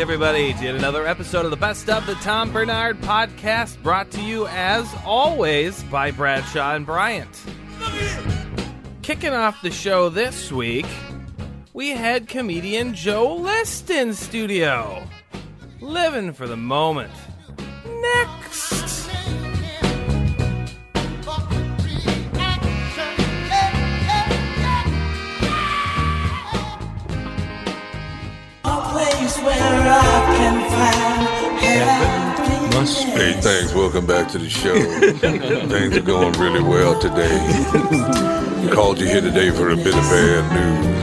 Everybody, to another episode of the Best of the Tom Barnard Podcast, brought to you, as always, by Bradshaw and Bryant. Kicking off the show this week, we had comedian Joe List in studio. Living for the moment. Next. Hey, thanks. Welcome back to the show. Things are going really well today. Called you here today for a bit of bad news.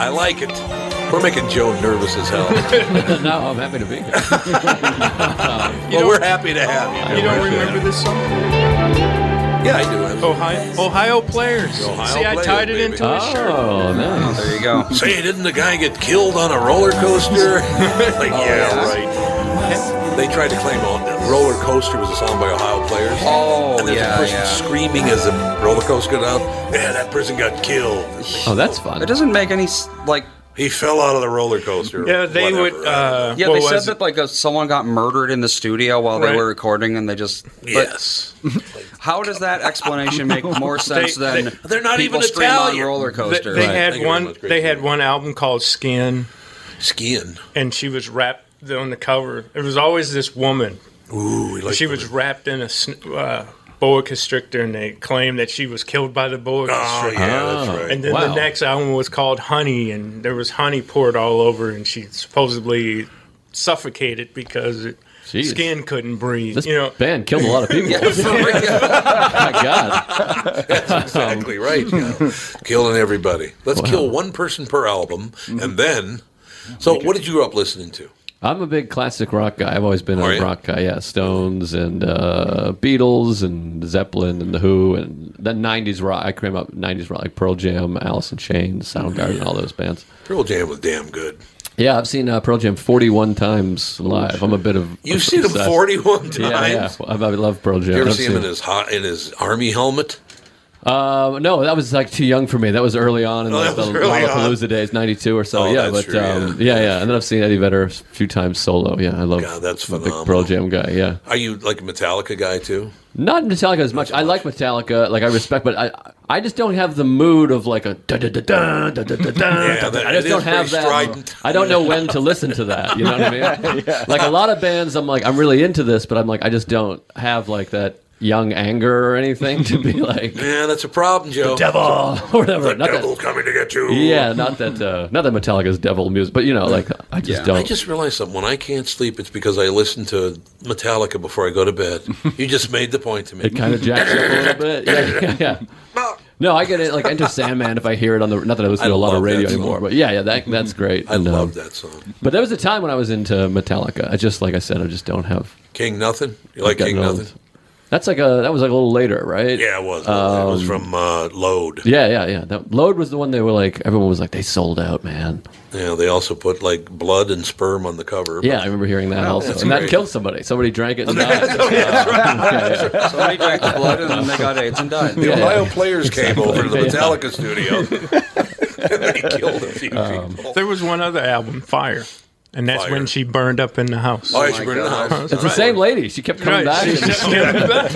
I like it. We're making Joe nervous as hell. no, I'm happy to be here. well, we're happy to have you. You don't remember this song? Yeah, I do. Ohio, Ohio players. Ohio See, I players, tied it baby. into a shirt. Oh, nice. There you go. Say, didn't the guy get killed on a roller coaster? like, yeah, right. They tried to claim a roller coaster was a song by Ohio players. Oh, and there's yeah, a person yeah. screaming as the roller coaster got down. Yeah, that person got killed. Oh, that's fun. It doesn't make any s- like. He fell out of the roller coaster. Yeah, they Whatever. would. Uh, Yeah, they said that like uh someone got murdered in the studio while they were recording, and they just. but yes. How does that explanation make more sense They- than They're not even scream Italian. on roller They, coaster? they Thank had you one. They had one album called Skin, Skin. and she was wrapped on the cover. It was always this woman. Ooh, like she was wrapped in a uh, boa constrictor, and they claimed that she was killed by the boa Oh, constrictor. yeah, that's Oh. right. And then Wow. the next album was called Honey, and there was honey poured all over, and she supposedly suffocated because it, Jeez. skin couldn't breathe. This you know, band killed a lot of people. My God. That's exactly right. yeah. Killing everybody. Let's kill one person per album, and then. So, what did you grow up listening to? I'm a big classic rock guy. I've always been Are a you? rock guy. Yeah, Stones and uh, Beatles and Zeppelin and The Who and then 90s rock. I came up 90s rock like Pearl Jam, Alice in Chains, Soundgarden, all those bands. Pearl Jam was damn good. Yeah, I've seen uh, Pearl Jam 41 times live. I'm a bit of. You've seen him 41 times. Yeah, yeah. I, I love Pearl Jam. You ever I've see him in his hot, in his army helmet? Um, no, that was like too young for me. That was early on in oh, the Lollapalooza days, '92 or so. Oh, yeah, but true, um, yeah. yeah, yeah. And then I've seen Eddie Vedder a few times solo. Yeah, I love. God, that's phenomenal. Big Pearl Jam guy. Yeah. Are you like a Metallica guy too? Not Metallica as much. much. I like Metallica. Like I respect, but I I just don't have the mood of like a da da da da da da da. I just don't have that. Strident. I don't know when to listen to that. You know what I mean? yeah. Like a lot of bands, I'm like I'm really into this, but I'm like I just don't have like that young anger or anything to be like Yeah, that's a problem, Joe. devil or whatever. The Not that- coming to get you. yeah, not that uh, not that Metallica's devil music, but you know, like I just I don't. I just realized something. When I can't sleep, it's because I listen to Metallica before I go to bed. you just made the point to me. It kind of jacks up a little bit. Yeah, yeah, yeah. No, I get it. Like Enter Sandman, if I hear it on the not that I listen I to a lot of radio anymore, but yeah, yeah, that that's great. I And, um, love that song. But there was a time when I was into Metallica. I just like I said, I just don't have. King Nothing. You like King old. Nothing? That's like a that was like a little later, right? Yeah, it was. it was Um, from uh, Load. Yeah, yeah, yeah. That Load was the one they were like everyone was like they sold out, man. Yeah, they also put like blood and sperm on the cover. Yeah, I remember hearing that also, that's and that killed somebody. Somebody drank it and died. Somebody drank the blood and then they got AIDS and died. The Yeah. Ohio players came over to the Yeah. Metallica studio. and they killed a few Um, people. There was one other album, Fire, and that's Fire. when she burned up in the house. Oh, she burned in the house. It's the same lady. She kept coming Right, back. she kept coming back.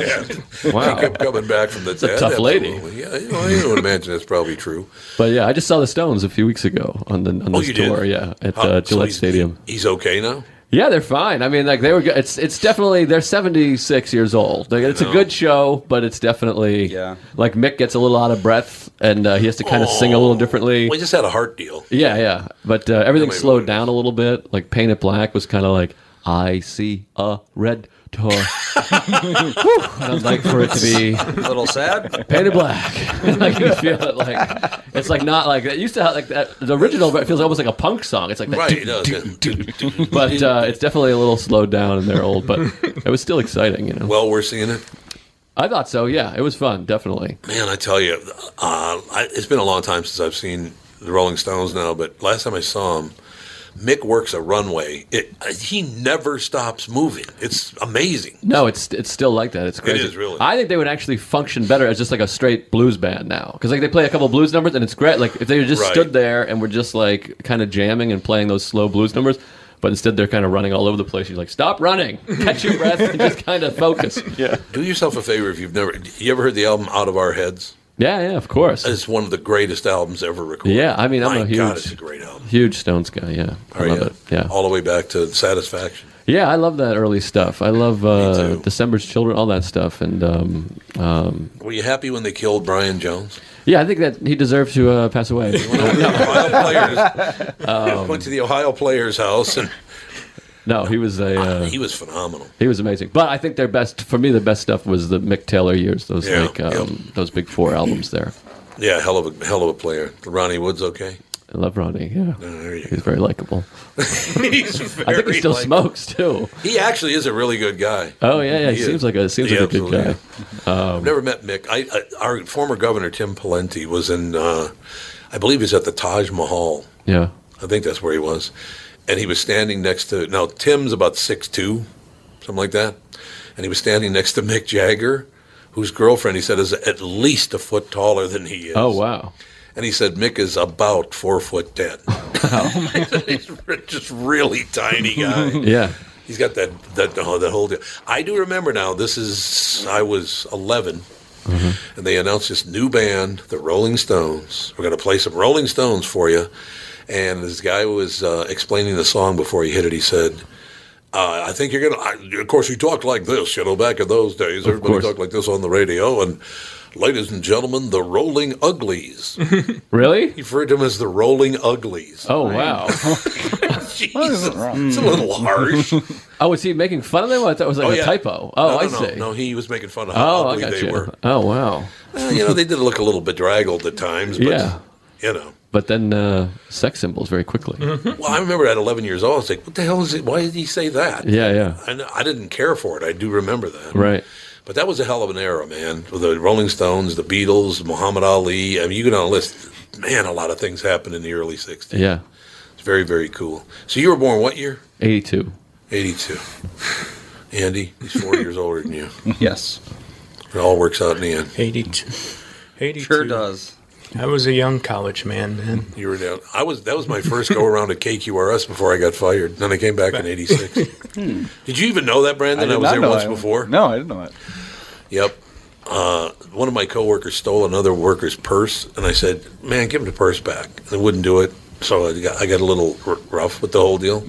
She wow. kept coming back from the a dead. tough lady. absolutely. Yeah, you know, I would imagine that's probably true. But yeah, I just saw the Stones a few weeks ago on the on Oh, this you did? tour. Yeah, at How- uh, so Gillette he's- Stadium. He's okay now. Yeah, they're fine. I mean, like they were. go- It's it's definitely they're seventy six years old. Like, it's a good show, but it's definitely Yeah. Like Mick gets a little out of breath, and uh, he has to kind of sing a little differently. We just had a heart deal. Yeah, yeah. But uh, everything slowed down a little bit. Like Paint It Black was kind of like I see a red door. Whew. and I'd like for it to be A little sad. painted black. like you feel it like it's like not like it used to have like that. The original but it feels almost like a punk song. It's like that Right, do- it does. do- do. but uh, it's definitely a little slowed down and they're old. But it was still exciting, you know. Well, we're seeing it. I thought so. Yeah, it was fun. Definitely. Man, I tell you, uh, I, it's been a long time since I've seen the Rolling Stones now, but last time I saw him, Mick works a runway. It, he never stops moving. It's amazing. No, it's it's still like that. It's crazy. is, really. I think they would actually function better as just like a straight blues band now, because like they play a couple blues numbers and it's great. Like if they just Right. stood there and were just like kind of jamming and playing those slow blues numbers, but instead they're kind of running all over the place. You're like, stop running, catch your breath, and just kind of focus. Yeah, Do yourself a favor if you've never. You ever heard the album Out of Our Heads? Yeah, yeah. Of course. It's one of the greatest albums ever recorded. Yeah, I mean, I'm My a huge, God, it's a great album. huge Stones guy. Yeah, I Are love you? it. Yeah, All the way back to Satisfaction. yeah, I love that early stuff. I love uh, too. December's Children, all that stuff, and um, um, Were you happy when they killed Brian Jones? yeah, I think that he deserves to uh, pass away. Ohio players. Um, went to the Ohio Players House, and no, he was a. Uh, he was phenomenal. He was amazing, but I think their best for me. The best stuff was the Mick Taylor years. Those Yeah, like um, those big four albums there. Yeah, hell of a hell of a player. Ronnie Wood's okay. I love Ronnie. Yeah, you he's very likable. He's I think he still likable. smokes too. He actually is a really good guy. Oh yeah, yeah. He, is. seems like a seems He like a good guy. Um. I've never met Mick. I, I, our former governor Tim Pawlenty was in. Uh, I believe he's at the Taj Mahal. Yeah. I think that's where he was, and he was standing next to. Now Tim's about six two, something like that, and he was standing next to Mick Jagger, whose girlfriend he said is at least a foot taller than he is. Oh wow. And he said Mick is about four foot ten. Oh, He's just really tiny guy. Yeah. He's got that that oh, that whole deal. I do remember now. This is I was 11, mm-hmm. and they announced this new band, the Rolling Stones. We're going to play some Rolling Stones for you. And this guy was uh, explaining the song before he hit it. He said, uh, "I think you're going to." Of course, he talked like this. You know, back in those days, everybody course. talked like this on the radio. And ladies and gentlemen, the Rolling Uglies. Really? He referred to them as the Rolling Uglies. Oh wow. Jesus, it's a little harsh. Oh, was he making fun of them? I thought it was like Oh, a yeah. typo. Oh, no, I no, no, see. No, he was making fun of how Oh, I ugly got they you. were. Oh wow. Well, you know, they did look a little bedraggled at times, but Yeah. you know. But then uh, sex symbols very quickly. Well, I remember at 11 years old, I was like, "What the hell is it? Why did he say that?" Yeah, yeah. I, kn- I didn't care for it. I do remember that. Right. But that was a hell of an era, man. With the Rolling Stones, the Beatles, Muhammad Ali. I mean, you can down a list. Man, a lot of things happened in the early 60s. Yeah. It's very, very cool. So you were born what year? Eighty-two. 82. Andy, he's four years older than you. Yes. It all works out in the end. 82. 82. Sure does. I was a young college man then. You were down. I was. That was my first go around at KQRS before I got fired. Then I came back in '86. Did you even know that, Brandon? I, did was not there know once I- before. No, I didn't know that. Yep. Uh, one of my coworkers stole another worker's purse, and I said, "Man, give him the purse back." And they wouldn't do it, so I got, I got a little r- rough with the whole deal,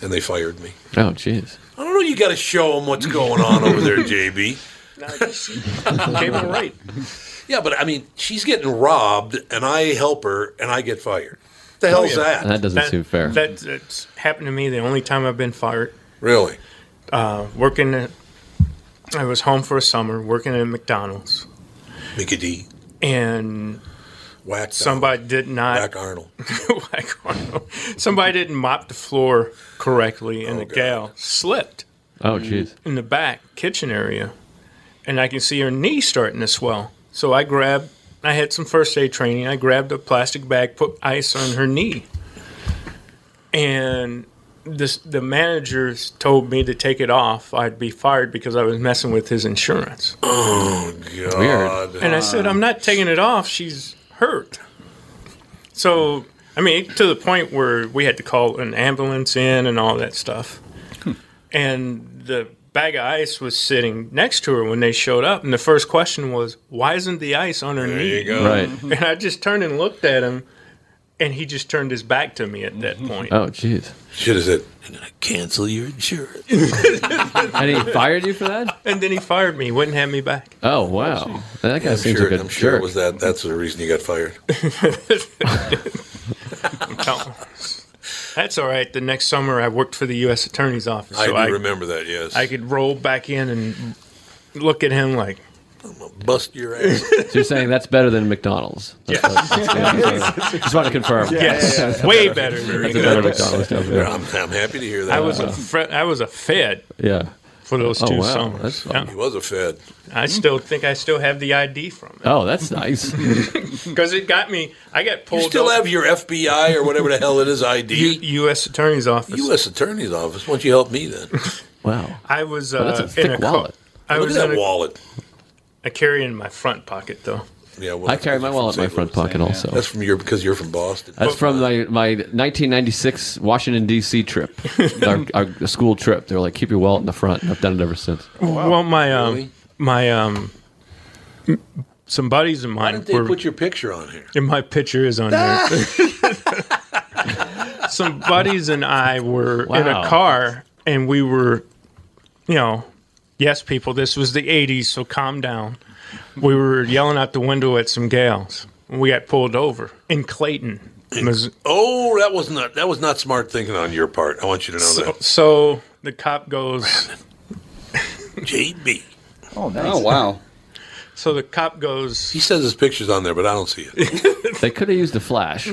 and they fired me. Oh jeez. I don't know. You got to show them what's going on over there, JB. I just gave him a rate. Yeah, but I mean, she's getting robbed, and I help her, and I get fired. The hell's Oh, yeah. that? That doesn't seem fair. That, that's happened to me the only time I've been fired. Really? Uh, working at, I was home for a summer working at McDonald's, Mickey D. and Whack somebody did not Whack Arnold. Whack Arnold. Somebody didn't mop the floor correctly, and the gal slipped Oh, jeez. in the back kitchen area, and I can see her knee starting to swell. So I grabbed. I had some first aid training. I grabbed a plastic bag, put ice on her knee, and this the managers told me to take it off. I'd be fired because I was messing with his insurance. Oh God! And I said, I'm not taking it off. She's hurt. So, I mean, to the point where we had to call an ambulance in and all that stuff. Hmm. And the bag of ice was sitting next to her when they showed up. And the first question was, Why isn't the ice on her There knee? you go. Right. And I just turned and looked at him, and he just turned his back to me at that mm-hmm. point. Oh, jeez. Should have said, "I'm gonna cancel your insurance." And he fired you for that? And then he fired me. Wouldn't have me back. Oh, wow. Oh, that guy I'm seems sure, like a I'm sure jerk. it was that. That's the reason you got fired. I'm telling- That's all right. The next summer, I worked for the U.S. Attorney's Office. I so do remember that. Yes, I could roll back in and look at him like, bust your ass. So you're saying that's better than McDonald's? That's what- that's- yeah, just want to confirm. yes, way better. That's a better McDonald's job. Yeah, Yeah. I'm, I'm happy to hear that. I was a fre- I was a Fed yeah. For those Oh, two wow. summers. That's fun. He was a Fed. I still think I still have the ID from it. Oh, that's nice. because it got me. I got You pulled. still over- have your FBI or whatever the hell it is ID. U- U.S. Attorney's Office. U.S. Attorney's Office. Why don't you help me then? Wow. I was Well, uh, that's a in thick a co- wallet. I Look was at that a, wallet. I carry it in my front pocket though. Yeah, well, I carry my wallet in my front Louis. pocket also. That's from your because you're from Boston. That's from my, my 1996 Washington D.C. trip, our, our school trip. They were like, "Keep your wallet in the front." I've done it ever since. Well, my um, Really? my um, some buddies of Why mine didn't they were. put your picture on here? and my picture is on there. some buddies and I were in a car, and we were, you know, yes, people, this was the '80s, so calm down. We were yelling out the window at some gals. We got pulled over in Clayton. Mis- Oh, that was not that was not smart thinking on your part. I want you to know So, that. so the cop goes. JB. Oh, nice. Oh, wow. So the cop goes. He says his picture's on there, but I don't see it. They could have used a flash. Joe,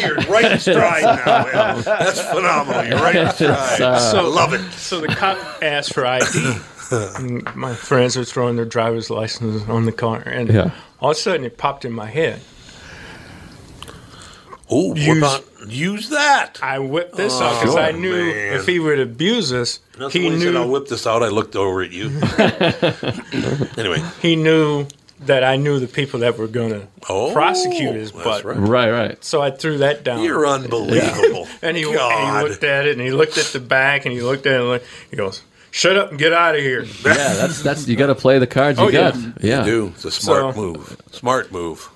you're right in stride now. man. That's phenomenal. You're right in stride. uh, So Love it. So the cop asked for ID. And my friends were throwing their driver's license on the car, and Yeah. all of a sudden it popped in my head. Oh, what Use- about use that? I whipped this oh, out because Oh, I knew man. if he would abuse us, That's he when he said, "I'll whip this out." I looked over at you. anyway, he knew that I knew the people that were going to Oh, prosecute his that's butt. right. right, right. So I threw that down. you're unbelievable. and, he, and he looked at it, and he looked at the back, and he looked at it, and like, he goes, "Shut up and get out of here." Yeah, that's that's you got to play the cards oh, you Oh, yeah. got. Yeah, do. It's a smart So- move. Smart move.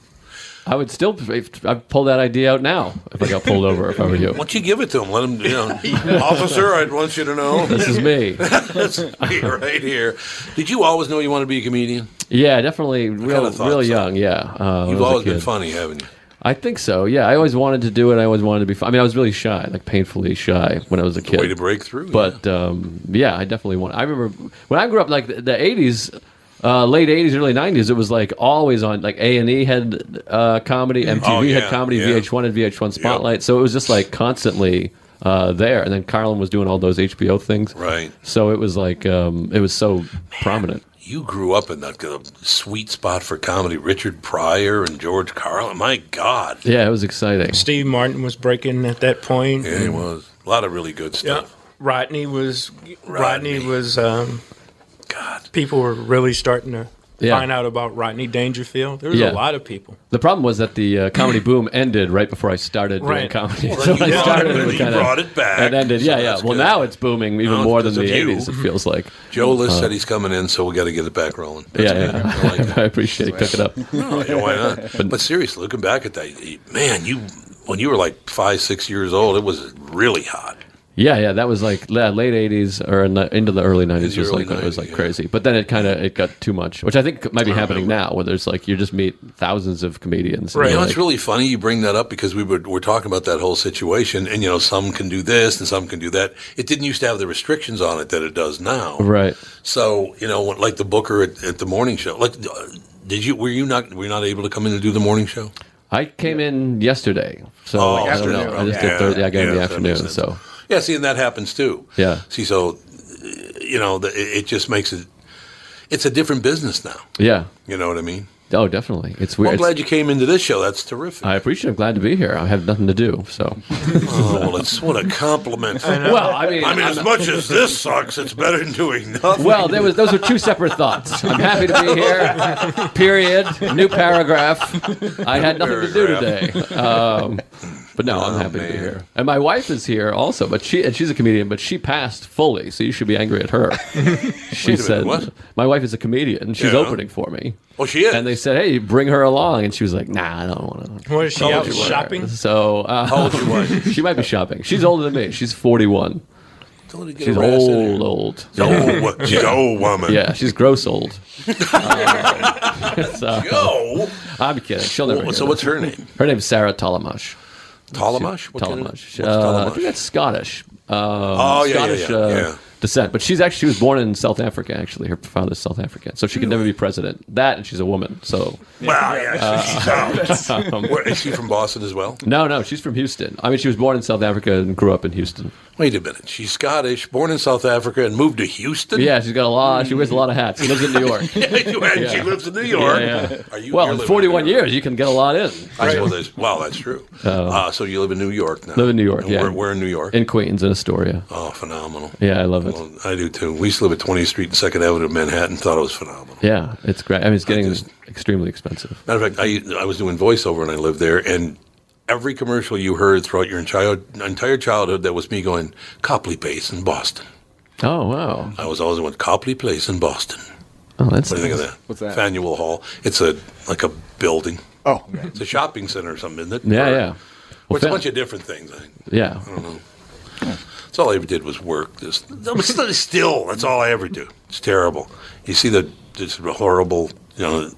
I would still I'd pull that idea out now if I got pulled over if I were you. Why don't you give it to him? Let him, you know, officer. I'd want you to know This is me. That's me right here. Did you always know you wanted to be a comedian? Yeah, definitely real, kinda real so. young. Yeah, uh, You've I always been funny, haven't you? I think so. Yeah, I always wanted to do it. I always wanted to be. Fun. I mean, I was really shy, like painfully shy when I was a kid. Way to break through. But um, yeah, I definitely want. I remember when I grew up, like the, the '80s, uh, late '80s, early '90s. It was like always on. Like A and E had uh, comedy, MTV Oh, yeah, had comedy, yeah. VH1 had VH1 Spotlight. So it was just like constantly uh, there. And then Carlin was doing all those HBO things. Right. So it was like um, it was so prominent. You grew up in that sweet spot for comedy. Richard Pryor and George Carlin. My God. Yeah, it was exciting. Steve Martin was breaking at that point. Yeah, he was. A lot of really good Yeah. stuff. Rodney was Rodney. Rodney, was um, God. people were really starting to Yeah. find out about Rodney Dangerfield. There was Yeah. a lot of people. The problem was that the uh, comedy boom ended right before I started doing Right. comedy. Well, so I started it- it you kind brought it back, It ended. so Yeah, yeah. Well, good. now it's booming even No, more than the because of you. '80s. It feels like. Joe List Uh, said he's coming in, so we got to get it back rolling. That's Yeah, yeah. I like. I appreciate it. Cook it up. No, yeah, why not? But, seriously, looking back at that, man, you when you were like five, six years old, it was really hot. Yeah, yeah, that was like la- late '80s or in the, into the early '90s the was early like when it was 90s, like yeah. crazy. But then it kind of it got too much, which I think might be I happening remember. now, where there's like you just meet thousands of comedians. Right. You know, you're it's like- really funny you bring that up because we were, we're talking about that whole situation, and you know, some can do this and some can do that. It didn't used to have the restrictions on it that it does now. right. So you know, like the Booker at, at the morning show. Like, uh, did you were you not were you not able to come in and do the morning show? I came in yesterday, so Oh, I don't afternoon, know. I just did Thursday. I got in the afternoon, so Yeah, see, and that happens too. yeah, See, so you know, the, it it just makes it. It's a different business now. yeah. You know what I mean? Oh, definitely. It's Well, weird. I'm glad you came into this show. That's terrific. I appreciate. it. I'm glad to be here. I have nothing to do, so. oh, well, it's what a compliment. Well, I mean, I mean, I'm as not- much as this sucks, it's better than doing nothing. Well, there was those are two separate thoughts. I'm happy to be here. Period. New paragraph. I had nothing to do today. Um, but no, I'm happy to be here. And my wife is here also, but she and she's a comedian, but she passed fully, so you should be angry at her. She Wait a minute, said, what? "My wife is a comedian. And she's Yeah. opening for me." Oh, she is. And they said, "Hey, bring her along," and she was like, "Nah, I don't want to." What is she How old out you were? shopping? So, uh, How old you was? she might be shopping. She's older than me. She's 41. Don't let get She's a rass in here. old, old. Oh, she's an old woman. Yeah, she's gross old. Uh, so- Yo. I'm kidding. She'll never. Well, hear so this. what's her name? Her name's Sarah Tollemache. Tollemache? What kind of- Tollemache. Uh, I think that's Scottish. Um, Oh, yeah, yeah, Scottish yeah, uh, yeah. Descent. But she's actually she was born in South Africa. Actually, her father's South African, so she could never be president. That and she's a woman. So Well, yeah, she's out. um, Where, is she from Boston as well? no, no, she's from Houston. I mean, she was born in South Africa and grew up in Houston. Wait a minute. She's Scottish, born in South Africa, and moved to Houston? Yeah, she's got a lot. She wears a lot of hats. She lives in New York. and she lives in New York. Yeah, yeah. Are you, well, in 41 in years, you can get a lot in. I suppose that's, wow, that's true. Uh, so you live in New York now? Live in New York, And yeah. Where, where in New York? In Queens, in Astoria. oh, phenomenal. Yeah, I love it. Well, I do too. We used to live at 20th Street and 2nd Avenue in Manhattan. Thought it was phenomenal. Yeah, it's great. I mean, it's getting just- extremely expensive. Matter of fact, I, I was doing voiceover and I lived there, and every commercial you heard throughout your entire entire childhood, that was me going Copley Place in Boston. Oh wow! I was always going Copley Place in Boston. Oh, that's What do you think of that? What's that? Faneuil Hall. It's a like a building. Oh, okay. It's a shopping center or something, isn't it? Yeah, Or- yeah. Or Well, it's a bunch of different things. I, Yeah, I don't know. That's all I ever did was work. I'm still, still, that's all I ever do. It's terrible. You see the this horrible, you know.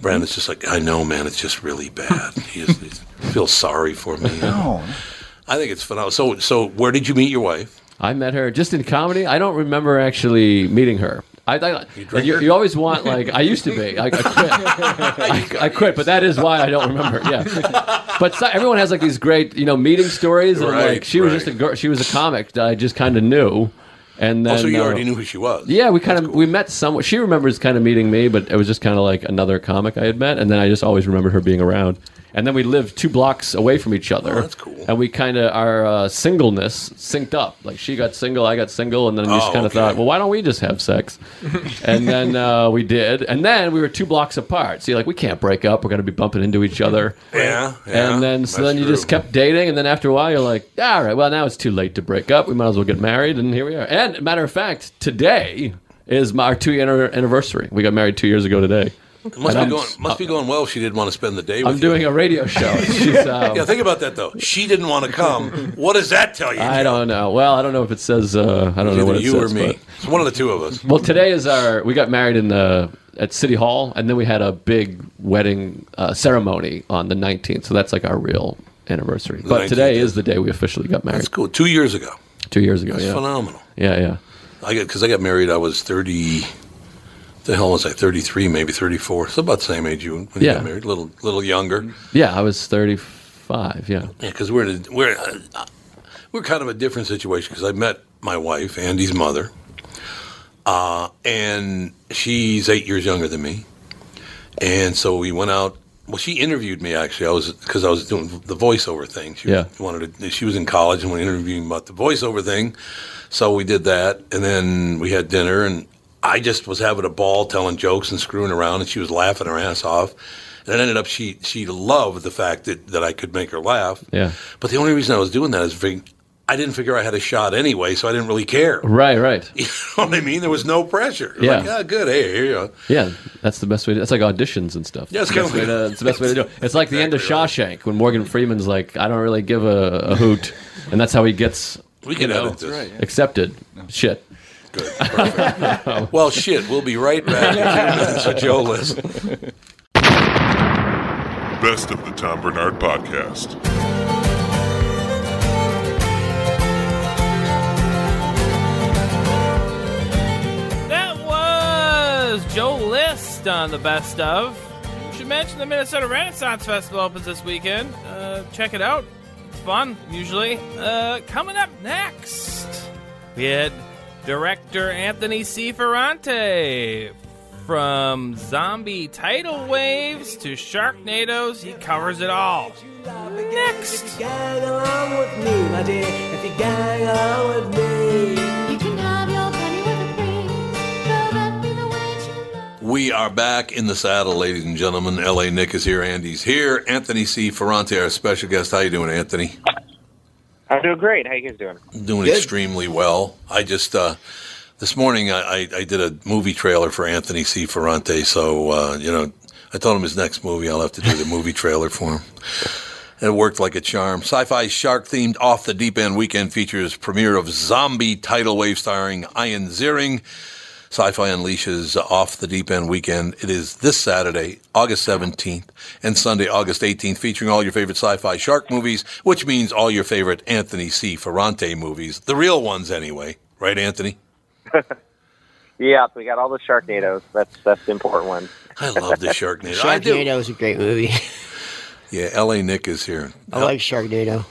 Brandon's just like, I know, man. It's just really bad. He just, he feels sorry for me. you know. Oh, I think it's phenomenal. So, so where did you meet your wife? I met her just in comedy. I don't remember actually meeting her. I, I you, you, you always want like I used to be. I, I quit. I, I quit, but that is why I don't remember. Yeah, but so, everyone has like these great you know meeting stories, and Right, like she was just a girl. She was a comic that I just kind of knew, and then oh, so you uh, already knew who she was. Yeah, we kind of we met somewhat. She remembers kind of meeting me, but it was just kind of like another comic I had met, and then I just always remembered her being around. And then we lived two blocks away from each other. Oh, that's cool. And we kind of our uh, singleness synced up. Like she got single, I got single, and then we just Oh, kind of okay. thought, well, why don't we just have sex? and then uh, we did, and then we were two blocks apart. See, like we can't break up. We're going to be bumping into each other. Yeah, yeah, and then so then you true. just kept dating, and then after a while, you're like, all right, well now it's too late to break up. We might as well get married, and here we are. And matter of fact, today is my, our two year anniversary. We got married two years ago today. It must And be going. Must be going well. She didn't want to spend the day. With I'm doing you. a radio show. Um, Yeah, think about that though. She didn't want to come. What does that tell you? I don't know. Well, I don't know if it says. Uh, I don't know what it you says. or me. It's one of the two of us. Well, today is our. We got married in the at City Hall, and then we had a big wedding uh, ceremony on the 19th. So that's like our real anniversary. The but today is the day we officially got married. That's cool. Two years ago. Two years ago. That's yeah. phenomenal. Yeah, yeah. I got because I got married. I was thirty. The hell was I? Thirty three, maybe thirty four. So about the same age you when you Yeah. got married. A little little younger. Yeah, I was 35. Yeah. Yeah, because we're in a, we're uh, we're kind of a different situation because I met my wife, Andy's mother, uh, and she's eight years younger than me, and so we went out. Well, she interviewed me actually. I was because I was doing the voiceover thing. She Yeah. wanted to. She was in college and we interviewing about the voiceover thing, so we did that, and then we had dinner, and I just was having a ball telling jokes and screwing around, and she was laughing her ass off. And it ended up she she loved the fact that, that I could make her laugh. Yeah. But the only reason I was doing that is fig- I didn't figure I had a shot anyway, so I didn't really care. Right, right. You know what I mean? There was no pressure. Yeah. Like, ah, good. Hey, here you go. Yeah, that's the best way. To, that's like auditions and stuff. Yeah, it's the best kinda way to, it's the best way to do it. It's like the end of Shawshank when Morgan Freeman's like, I don't really give a, a hoot, and that's how he gets We can you know, edit this. That's right, yeah. accepted. Shit. Good. Perfect. well, shit. We'll be right back in a few minutes with Joe List. Best of the Tom Barnard Podcast. That was Joe List on the best of. We should mention the Minnesota Renaissance Festival opens this weekend. Uh, check it out. It's fun, usually. Uh, coming up next, we had director Anthony C. Ferrante. From zombie tidal waves to Sharknadoes, he covers it all. Next. Gang along with me, my dear. If you gang along with me, you can have your penny with a breeze. Girl, that be the way you We are back in the saddle, ladies and gentlemen. L.A. Nick is here. Andy's here. Anthony C. Ferrante, our special guest. How you doing, Anthony? I'm doing great. How you guys doing? Doing extremely well. I just uh, this morning I, I, I did a movie trailer for Anthony C. Ferrante. So uh, you know, I told him his next movie I'll have to do the movie trailer for him. It worked like a charm. Sci-fi shark-themed Off the Deep End weekend features premiere of Zombie Tidal Wave starring Ian Ziering. Sci-Fi unleashes Off the Deep End weekend. It is this Saturday, August 17th, and Sunday, August 18th, featuring all your favorite sci-fi shark movies, which means all your favorite Anthony C. Ferrante movies, the real ones anyway. Right, Anthony? Yeah, we got all the Sharknadoes. That's that's the important one. I love the Sharknado. I. Sharknado is a great movie. Yeah, L.A. Nick is here. I like Sharknado.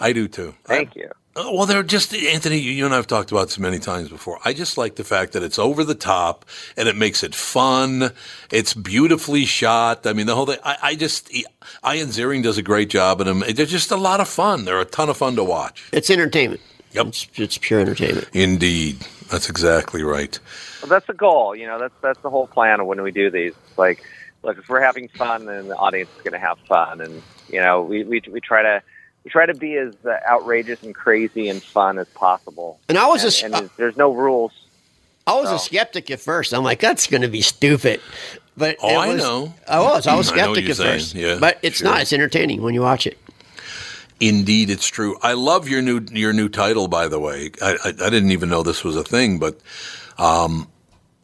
I do too. Thank you. Uh, Well, they're just Anthony. You you and I have talked about this many times before. I just like the fact that it's over the top and it makes it fun. It's beautifully shot. I mean, the whole thing. I, I just Ian Ziering does a great job in them. They're just a lot of fun. They're a ton of fun to watch. It's entertainment. Yep, it's, it's pure entertainment. Indeed, that's exactly right. Well, that's the goal. You know, that's that's the whole plan when we do these. Like, look, if we're having fun, then the audience is going to have fun, and you know, we, we we try to we try to be as uh, outrageous and crazy and fun as possible. And I was a- and, and there's no rules. I was a skeptic at first. I'm like, that's going to be stupid. But Oh, it I know. I was. I was I skeptic you're at saying. first. Yeah, but it's sure. not. It's entertaining when you watch it. Indeed, it's true. I love your new your new title, by the way. I, I, I didn't even know this was a thing, but um,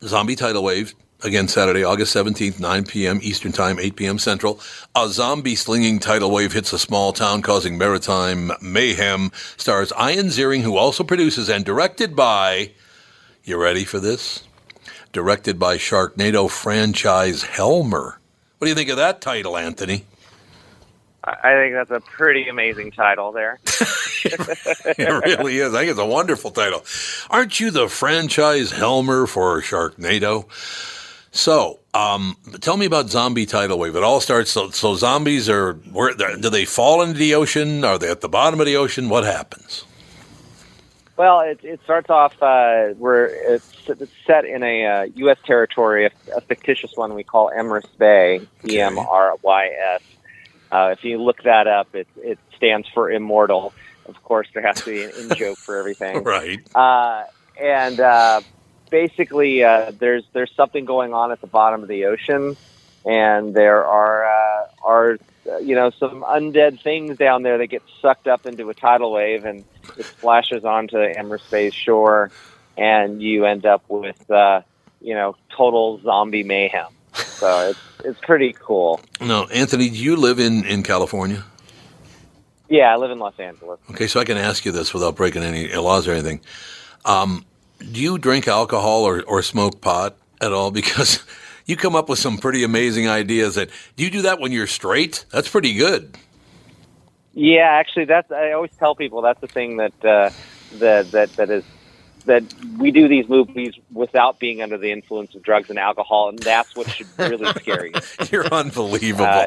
Zombie Tidal Wave again Saturday, August seventeenth, nine p.m. Eastern Time, eight p.m. Central. A zombie slinging tidal wave hits a small town, causing maritime mayhem. Stars Ian Ziering, who also produces and directed by. You ready for this? Directed by Sharknado franchise Helmer. What do you think of that title, Anthony? I I think that's a pretty amazing title there. it really is. I think it's a wonderful title. Aren't you the franchise Helmer for Sharknado? So, um, tell me about Zombie Tidal Wave. It all starts. So, so zombies are where? Do they fall into the ocean? Are they at the bottom of the ocean? What happens? Well, it, it starts off uh, where it's, it's set in a uh, U.S. territory, a, a fictitious one we call Emrys Bay, E M R Y S. Uh, if you look that up, it, it stands for immortal. Of course, there has to be an in joke for everything. Right. Uh, and uh, basically, uh, there's there's something going on at the bottom of the ocean, and there are uh, are you know some undead things down there that get sucked up into a tidal wave, and it splashes onto Emrys Bay's shore, and you end up with uh, you know total zombie mayhem. So it's it's pretty cool. No, Anthony, do you live in in California? Yeah, I live in Los Angeles. Okay, so I can ask you this without breaking any laws or anything. Um, do you drink alcohol or, or smoke pot at all? Because you come up with some pretty amazing ideas. That do you do that when you're straight? That's pretty good. Yeah, actually, that's I always tell people that's the thing that uh, that that that is that we do these movies without being under the influence of drugs and alcohol, and that's what should really scare you. You're unbelievable.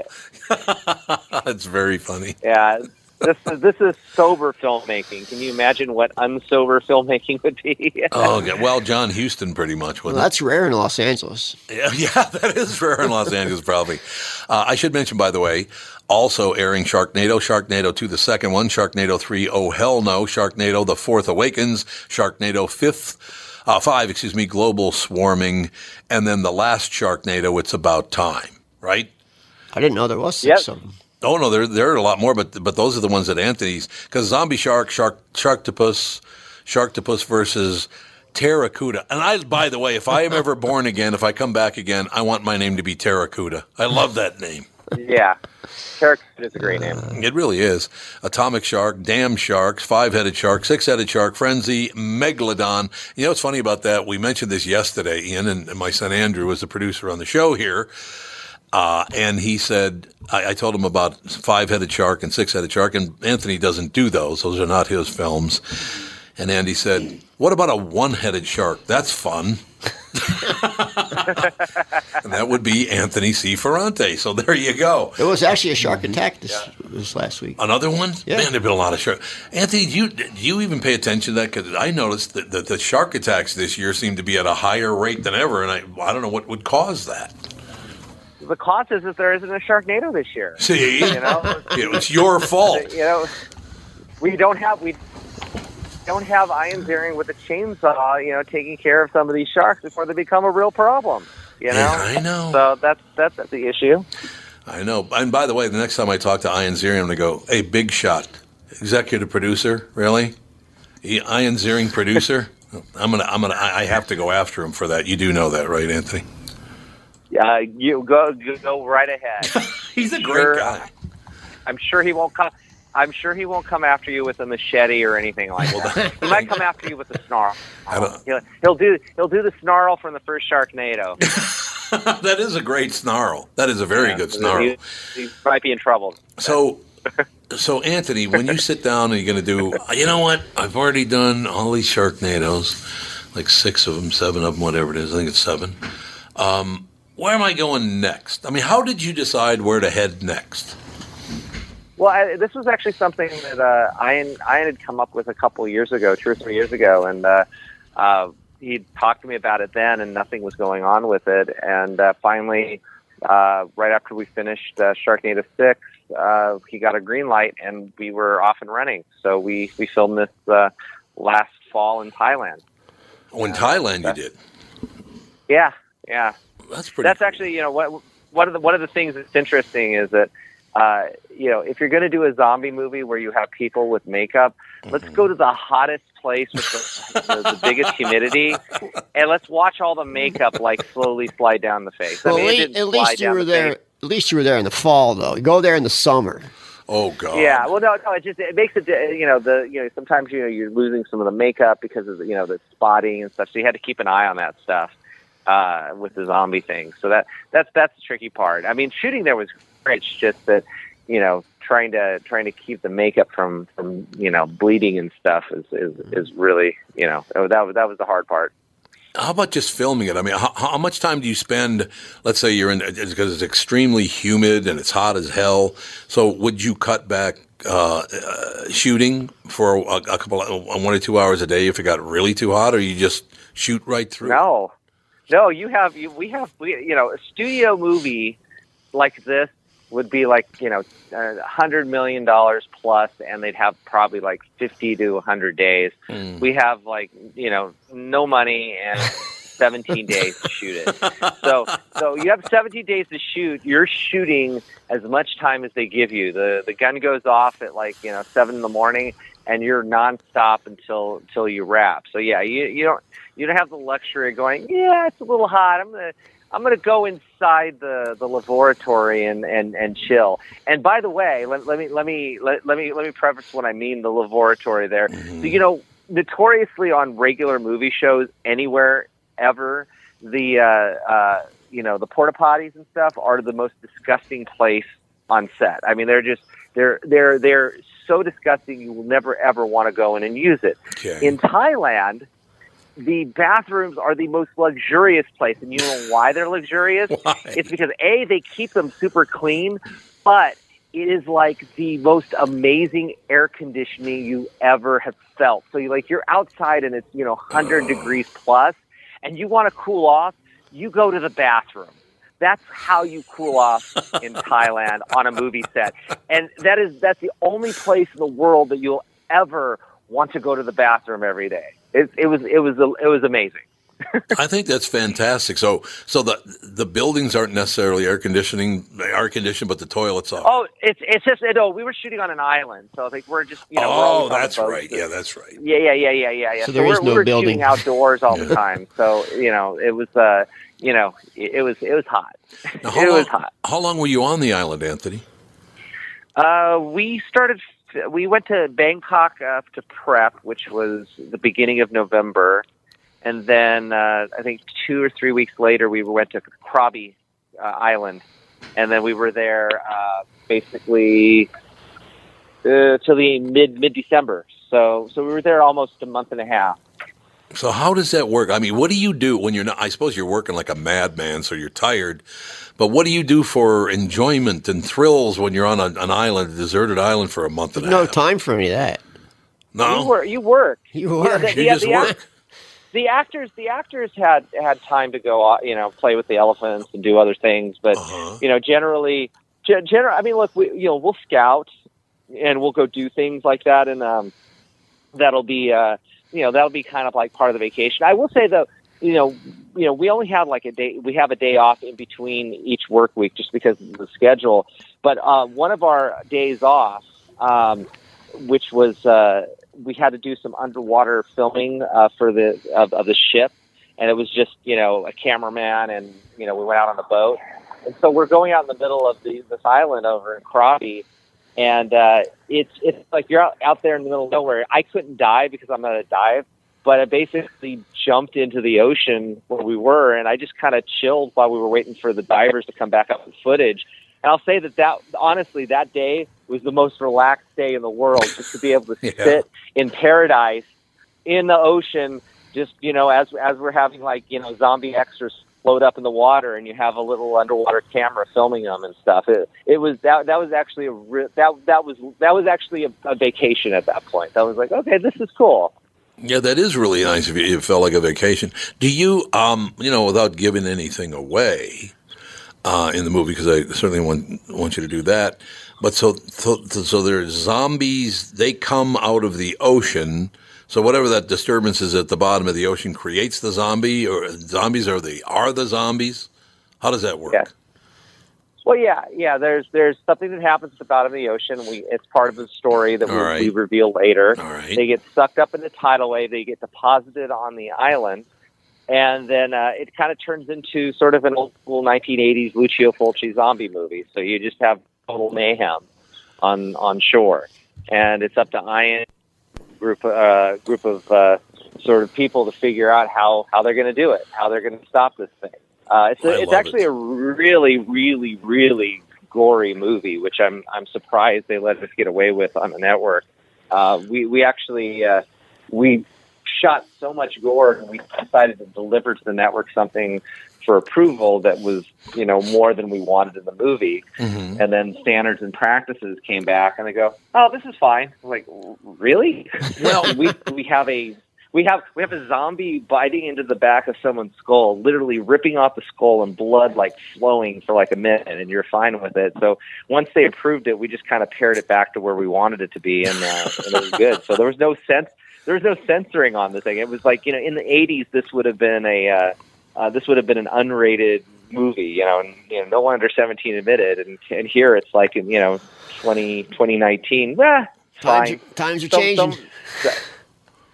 Uh, That's very funny. Yeah, this is, this is sober filmmaking. Can you imagine what unsober filmmaking would be? Oh, okay. well, John Huston, pretty much. Well, Wasn't that's rare in Los Angeles. Yeah, yeah, that is rare in Los Angeles, probably. Uh, I should mention, by the way, also airing Sharknado, Sharknado 2, the second one, Sharknado 3, Oh Hell No, Sharknado, The Fourth Awakens, Sharknado 5th, uh, 5, excuse me, Global Swarming, and then the last Sharknado, It's About Time, right? I didn't know there was six of them. Oh no, there there are a lot more, but but those are the ones that Anthony's because Zombie Shark, Shark, Sharktopus, Sharktopus versus Pteracuda. And I, by the way, if I am ever born again, if I come back again, I want my name to be Pteracuda. I love that name. Yeah, Pteracuda is a great name. Mm, it really is. Atomic Shark, Dam Sharks, Five Headed Shark, Six Headed Shark, Frenzy, Megalodon. You know what's funny about that? We mentioned this yesterday, Ian, and my son Andrew was the producer on the show here. Uh, and he said, I, I told him about Five Headed Shark and Six Headed Shark, and Anthony doesn't do those. Those are not his films. And Andy said, What about a one headed shark? That's fun. and that would be Anthony C. Ferrante. So there you go. It was actually a shark attack this, this last week. Another one? Yeah. Man, there've been a lot of shark. Anthony, do you do you even pay attention to that? Because I noticed that, that the shark attacks this year seem to be at a higher rate than ever, and I I don't know what would cause that. The cost is that there isn't a Sharknado this year. See, you know, it's your fault. you know, we don't have we don't have Ian Ziering with a chainsaw, you know, taking care of some of these sharks before they become a real problem. You know, Yeah, I know. So that's that's, the issue. I know. And by the way, the next time I talk to Ian Ziering, I'm going to go, hey, big shot. Executive producer, really? Ian Ziering, producer? I'm gonna, I'm gonna, I have to go after him for that. You do know that, right, Anthony? Uh, you go go right ahead. He's a great guy. I'm sure he won't come. I'm sure he won't come after you with a machete or anything like that. he might come after you with a snarl. He'll, he'll do he'll do the snarl from the first Sharknado. that is a great snarl. That is a very good snarl. He, he might be in trouble. So, so Anthony, when you sit down and you're going to do, you know what? I've already done all these Sharknadoes, like six of them, seven of them, whatever it is. I think it's seven. Um, where am I going next? I mean, how did you decide where to head next? Well, I, this was actually something that uh, Ian, Ian had come up with a couple years ago, two or three years ago, and uh, uh, he talked to me about it then, and nothing was going on with it. And uh, finally, uh, right after we finished uh, Sharknado Six, uh, he got a green light, and we were off and running. So we we filmed this uh, last fall in Thailand. Oh, in Thailand, you did. Yeah, yeah. That's pretty. That's actually, you know, what one of the one of the things that's interesting is that, uh, you know, if you're going to do a zombie movie where you have people with makeup, let's Mm-hmm. go to the hottest place with the, the, the biggest humidity, and let's watch all the makeup like slowly slide down the face. Well, I mean, at, it lea- didn't at least you were the there. face. At least you were there in the fall, though. Go there in the summer. Oh God. Yeah, well, no, no, it just it makes it. You know, the you know sometimes you know you're losing some of the makeup because of the, you know the spotting and stuff. So you had to keep an eye on that stuff uh, with the zombie thing. So that that's that's the tricky part. I mean, shooting there was great. It's just that you know trying to trying to keep the makeup from from you know bleeding and stuff is is, is really you know that was that was the hard part. How about just filming it? I mean, how, how much time do you spend? Let's say you're in because it's extremely humid and it's hot as hell. So would you cut back uh, uh, shooting for a, a couple, of, one or two hours a day if it got really too hot, or you just shoot right through? No, no, you have you, we have we, you know a studio movie like this would be like you know a hundred million dollars plus, and they'd have probably like fifty to a hundred days. Mm. We have like you know no money and. 17 days to shoot it. So, so you have 17 days to shoot. You're shooting as much time as they give you. The the gun goes off at like you know seven in the morning, and you're nonstop until until you wrap. So yeah, you you don't you don't have the luxury of going. Yeah, it's a little hot. I'm gonna I'm gonna go inside the the laboratory and and and chill. And by the way, let, let me let me let, let me let me preface what I mean the laboratory there. So you know, notoriously on regular movie shows anywhere ever, the uh, uh, you know the porta potties and stuff are the most disgusting place on set. I mean, they're just they're they're they're so disgusting. You will never ever want to go in and use it. Okay. In Thailand, the bathrooms are the most luxurious place, and you know why they're luxurious? It's because a they keep them super clean, but it is like the most amazing air conditioning you ever have felt. So you like you're outside and it's you know 100 degrees plus, and you want to cool off, you go to the bathroom. That's how you cool off in Thailand on a movie set, and that is that's the only place in the world that you'll ever want to go to the bathroom every day. It, it was it was it was amazing. I think that's fantastic. So, so the the buildings aren't necessarily air conditioning, air conditioned, but the toilets are. Oh, it's it's just you know, we were shooting on an island, so like we're just you know. oh, always on the that's right. Yeah, that's right. Yeah, yeah, yeah, yeah, yeah, yeah. So there we're, is no we were building. shooting outdoors all the time, so you know it was uh you know it, it was it was hot. Now, it how, long, was hot. how long were you on the island, Anthony? Uh, we started. We went to Bangkok uh, to prep, which was the beginning of November, and then uh, I think two or three weeks later we went to Krabi uh, Island, and then we were there uh, basically uh, till the mid mid December. So so we were there almost a month and a half. So how does that work? I mean, what do you do when you're not? I suppose you're working like a madman, so you're tired. But what do you do for enjoyment and thrills when you're on a, an island, a deserted island, for a month and a No half? time for any of that. No, You work. You work. You know, work. the- You the- just the work. act- the actors the actors had had time to go uh, you know play with the elephants and do other things but Uh-huh. you know generally ge- general i mean look we you know we'll scout and we'll go do things like that and um that'll be uh you know that'll be kind of like part of the vacation i will say though you know you know we only have like a day we have a day off in between each work week just because of the schedule. But uh one of our days off um which was uh we had to do some underwater filming uh, for the of, of the ship, and it was just you know a cameraman, and you know we went out on the boat, and so we're going out in the middle of the, this island over in Krabi, and uh, it's it's like you're out, out there in the middle of nowhere. I couldn't dive because I'm not a dive, but I basically jumped into the ocean where we were, and I just kind of chilled while we were waiting for the divers to come back up with footage. And I'll say that that honestly that day was the most relaxed day in the world, just to be able to Yeah. sit in paradise in the ocean, just you know, as as we're having like you know zombie extras float up in the water, and you have a little underwater camera filming them and stuff. It it was that that was actually a re- that that was that was actually a, a vacation at that point. That was like okay, this is cool. Yeah, that is really nice. If it felt like a vacation. Do you, um, you know, without giving anything away uh, in the movie, because I certainly want want you to do that. But so, so, so there's zombies. They come out of the ocean. So whatever that disturbance is at the bottom of the ocean creates the zombie, or zombies are the are the zombies. How does that work? Well, yeah, yeah. There's there's something that happens at the bottom of the ocean. We it's part of the story that we, right. we reveal later. Right. They get sucked up in the tidal wave. They get deposited on the island, and then uh, it kind of turns into sort of an old school 1980s Lucio Fulci zombie movie. So you just have total mayhem on on shore, and it's up to Ian group uh, group of uh, sort of people to figure out how how they're going to do it, how they're going to stop this thing. Uh, it's a, it's actually a really really really gory movie, which I'm I'm surprised they let us get away with on the network. Uh, we we actually uh, we shot so much gore, and we decided to deliver to the network something for approval that was you know more than we wanted in the movie. Mhm. And then standards and practices came back, and they go, "Oh, this is fine." I'm like, really? Well, we we have a we have we have a zombie biting into the back of someone's skull, literally ripping off the skull and blood like flowing for like a minute, and you're fine with it. So once they approved it, we just kind of pared it back to where we wanted it to be, and, uh, and it was good. So there was no sense. There was no censoring on the thing. It was like you know, in the '80s, this would have been a uh, uh, this would have been an unrated movie, you know, and you know, no one under 17 admitted, and and here it's like in you know 20 2019, ah, Times fine. are, times are Some- changing. some-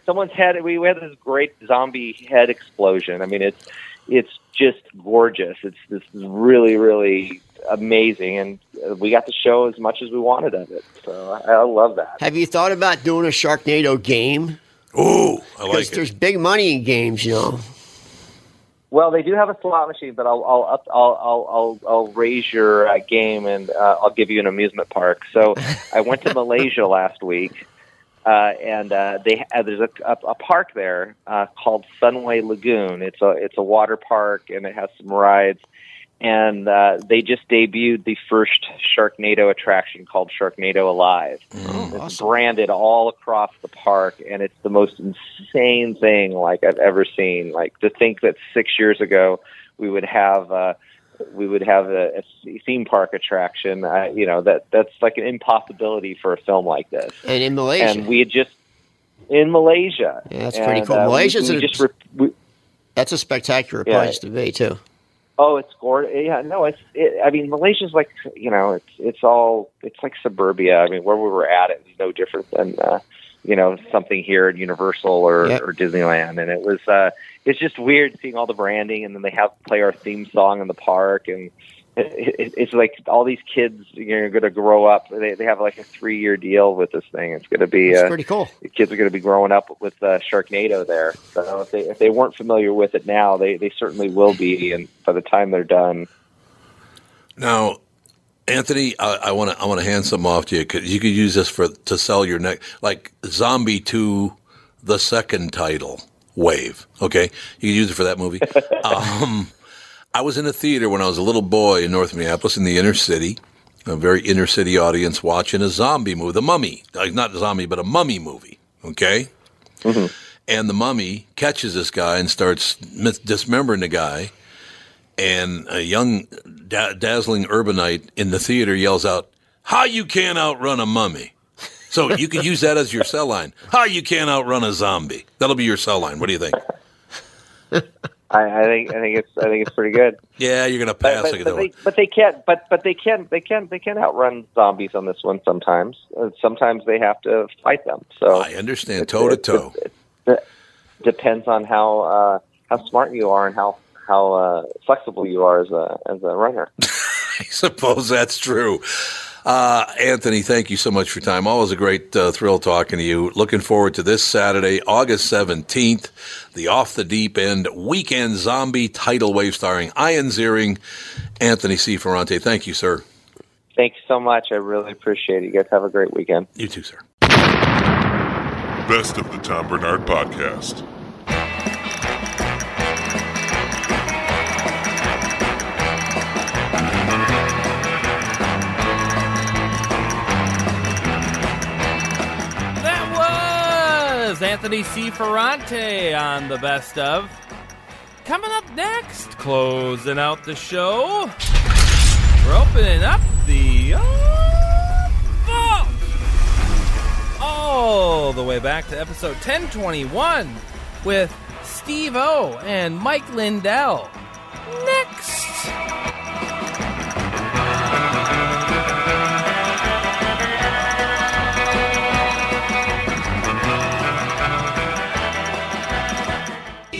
someone's head. We, we had this great zombie head explosion. I mean, it's it's just gorgeous. It's this is really really amazing, and uh, we got to show as much as we wanted of it. So I, I love that. Have you thought about doing a Sharknado game? Ooh, I like Because it. there's big money in games, you know. Well, they do have a slot machine, but I'll I'll up, I'll, I'll I'll I'll raise your uh, game and uh, I'll give you an amusement park. So I went to Malaysia last week, uh, and uh, they uh, there's a, a, a park there uh, called Sunway Lagoon. It's a it's a water park and it has some rides, and uh, they just debuted the first Sharknado attraction called Sharknado Alive. it's branded all across the park, and it's the most insane thing like I've ever seen. Like to think that six years ago we would have. Uh, we would have a, a theme park attraction. Uh, you know that that's like an impossibility for a film like this. And in Malaysia. And we had just in Malaysia. Yeah, that's pretty cool. uh, we- Malaysia's we, a- just re- we, That's a spectacular Yeah. place to be too. Oh, it's gorgeous. Yeah, no, it's. It, I mean, Malaysia's like you know, it's it's all it's like suburbia. I mean, where we were at, it was no different than uh, you know something here at Universal or, Yeah. or Disneyland, and it was. uh It's just weird seeing all the branding, and then they have play our theme song in the park, and it, it, it's like all these kids you know, going to grow up. They they have like a three year deal with this thing. It's going to be uh, pretty cool. the kids are going to be growing up with uh, Sharknado there. So if they if they weren't familiar with it now, they they certainly will be, and by the time they're done. Now, Anthony, I want to I want to hand some off to you because You could use this for to sell your next, like Zombie Two, the second title wave. Okay, you could use it for that movie. um, I was in a theater when I was a little boy in North Minneapolis in the inner city, a very inner city audience watching a zombie movie, The Mummy, like not a zombie, but a mummy movie. Okay, and the mummy catches this guy and starts dismembering the guy and a young da- dazzling urbanite in the theater yells out, "How you can't outrun a mummy?" So you could use that as your cell line. How you can't outrun a zombie? That'll be your cell line. What do you think? I, I think I think it's I think it's pretty good. Yeah, you're gonna pass but, it. but, they, but they can't. But but they can. They can. They can outrun zombies on this one. Sometimes. Uh, sometimes they have to fight them. So I understand toe to toe. depends on how uh, how smart you are and how how uh, flexible you are as a as a runner. I suppose that's true. Uh, Anthony, thank you so much for your time. Always a great uh, thrill talking to you. Looking forward to this Saturday, August 17th, the Off the Deep End Weekend Zombie Tidal Wave starring Ian Ziering, Anthony C. Ferrante. Thank you, sir. Thanks so much. I really appreciate it. You guys have a great weekend. You too, sir. Best of the Tom Barnard Podcast. Anthony C. Ferrante on the best of. Coming up next, closing out the show, we're opening up the uh, vault. all the way back to episode 1021 with Steve-O and Mike Lindell. Next.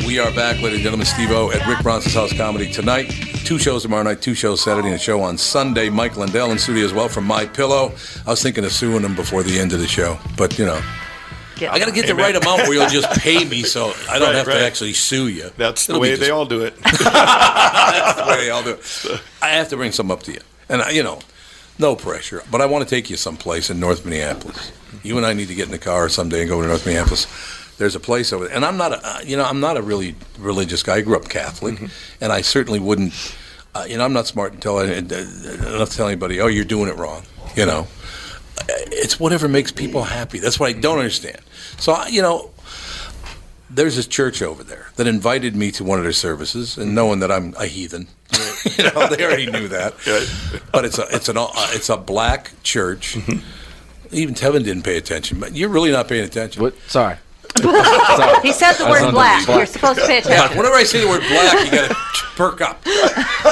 We are back, ladies and gentlemen. Steve-O at Rick Bronson's House Comedy tonight. Two shows tomorrow night, two shows Saturday, and a show on Sunday. Mike Lindell in studio as well from MyPillow. I was thinking of suing him before the end of the show, but you know, I got to get the right amount where you'll just pay me, so I don't Right, have right. to actually sue you. That's the It'll be way just- they all do it. That's the way they all do it. I have to bring some up to you, and I, you know, no pressure, but I want to take you someplace in North Minneapolis. You and I need to get in the car someday and go to North Minneapolis. There's a place over there, and I'm not a, uh, you know, I'm not a really religious guy. I grew up Catholic, Mm-hmm. and I certainly wouldn't, uh, you know, I'm not smart to tell uh, enough to tell anybody, oh, you're doing it wrong. You know, it's whatever makes people happy. That's what I don't understand. So, you know, there's this church over there that invited me to one of their services, and knowing that I'm a heathen, you know, they already knew that. But it's a it's an uh, it's a black church. Even Tevin didn't pay attention, but you're really not paying attention. What? Sorry. He said the word black. You're supposed to pay attention. Whenever I say the word black, you got to perk up.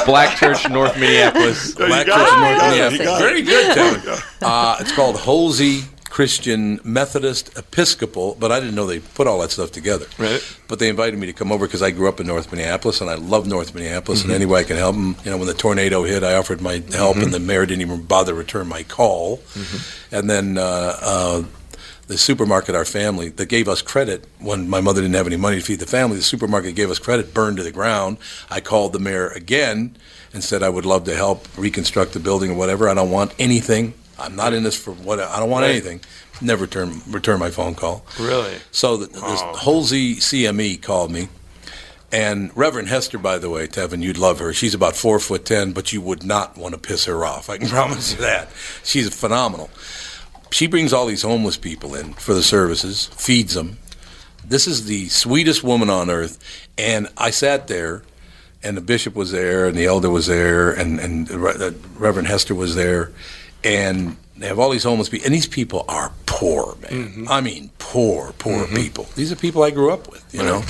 Black Church, North Minneapolis. Black Church it. North You got it. Minneapolis. It. Very good, Tevin. Uh, it's called Holsey Christian Methodist Episcopal, but I didn't know they put all that stuff together. Right. But they invited me to come over because I grew up in North Minneapolis and I love North Minneapolis. Mhm. And any way I can help them, you know, when the tornado hit, I offered my help, Mhm. and the mayor didn't even bother to return my call. And then uh, uh, the supermarket, our family, that gave us credit when my mother didn't have any money to feed the family, the supermarket gave us credit, burned to the ground. I called the mayor again and said I would love to help reconstruct the building or whatever. I don't want anything. I'm not in this for what I don't want Right. anything. Never return return my phone call. Really? So the, this Oh. Holsey CME called me, and Reverend Hester, by the way, Tevin, you'd love her. She's about four foot ten, but you would not want to piss her off. I can promise you that. She's phenomenal. She brings all these homeless people in for the services, feeds them. This is the sweetest woman on earth. And I sat there, and the bishop was there, and the elder was there, and and Re- Reverend Hester was there, and they have all these homeless people, and these people are poor, man. I mean, poor, poor people. These are people I grew up with, you know.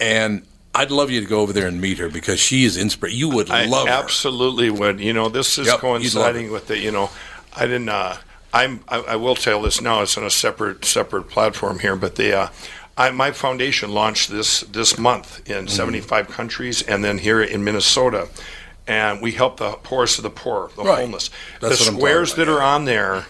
And I'd love you to go over there and meet her because she is inspiration. You would I love her. absolutely would. You know, this is Yep, coinciding with the. You know, I didn't. Uh, I'm. I, I will tell this now. It's on a separate separate platform here, but the. Uh, I, my foundation launched this this month in Mm-hmm. 75 countries, and then here in Minnesota, and we help the poorest of the poor, the Right. homeless. That's the what I'm squares talking that are on there,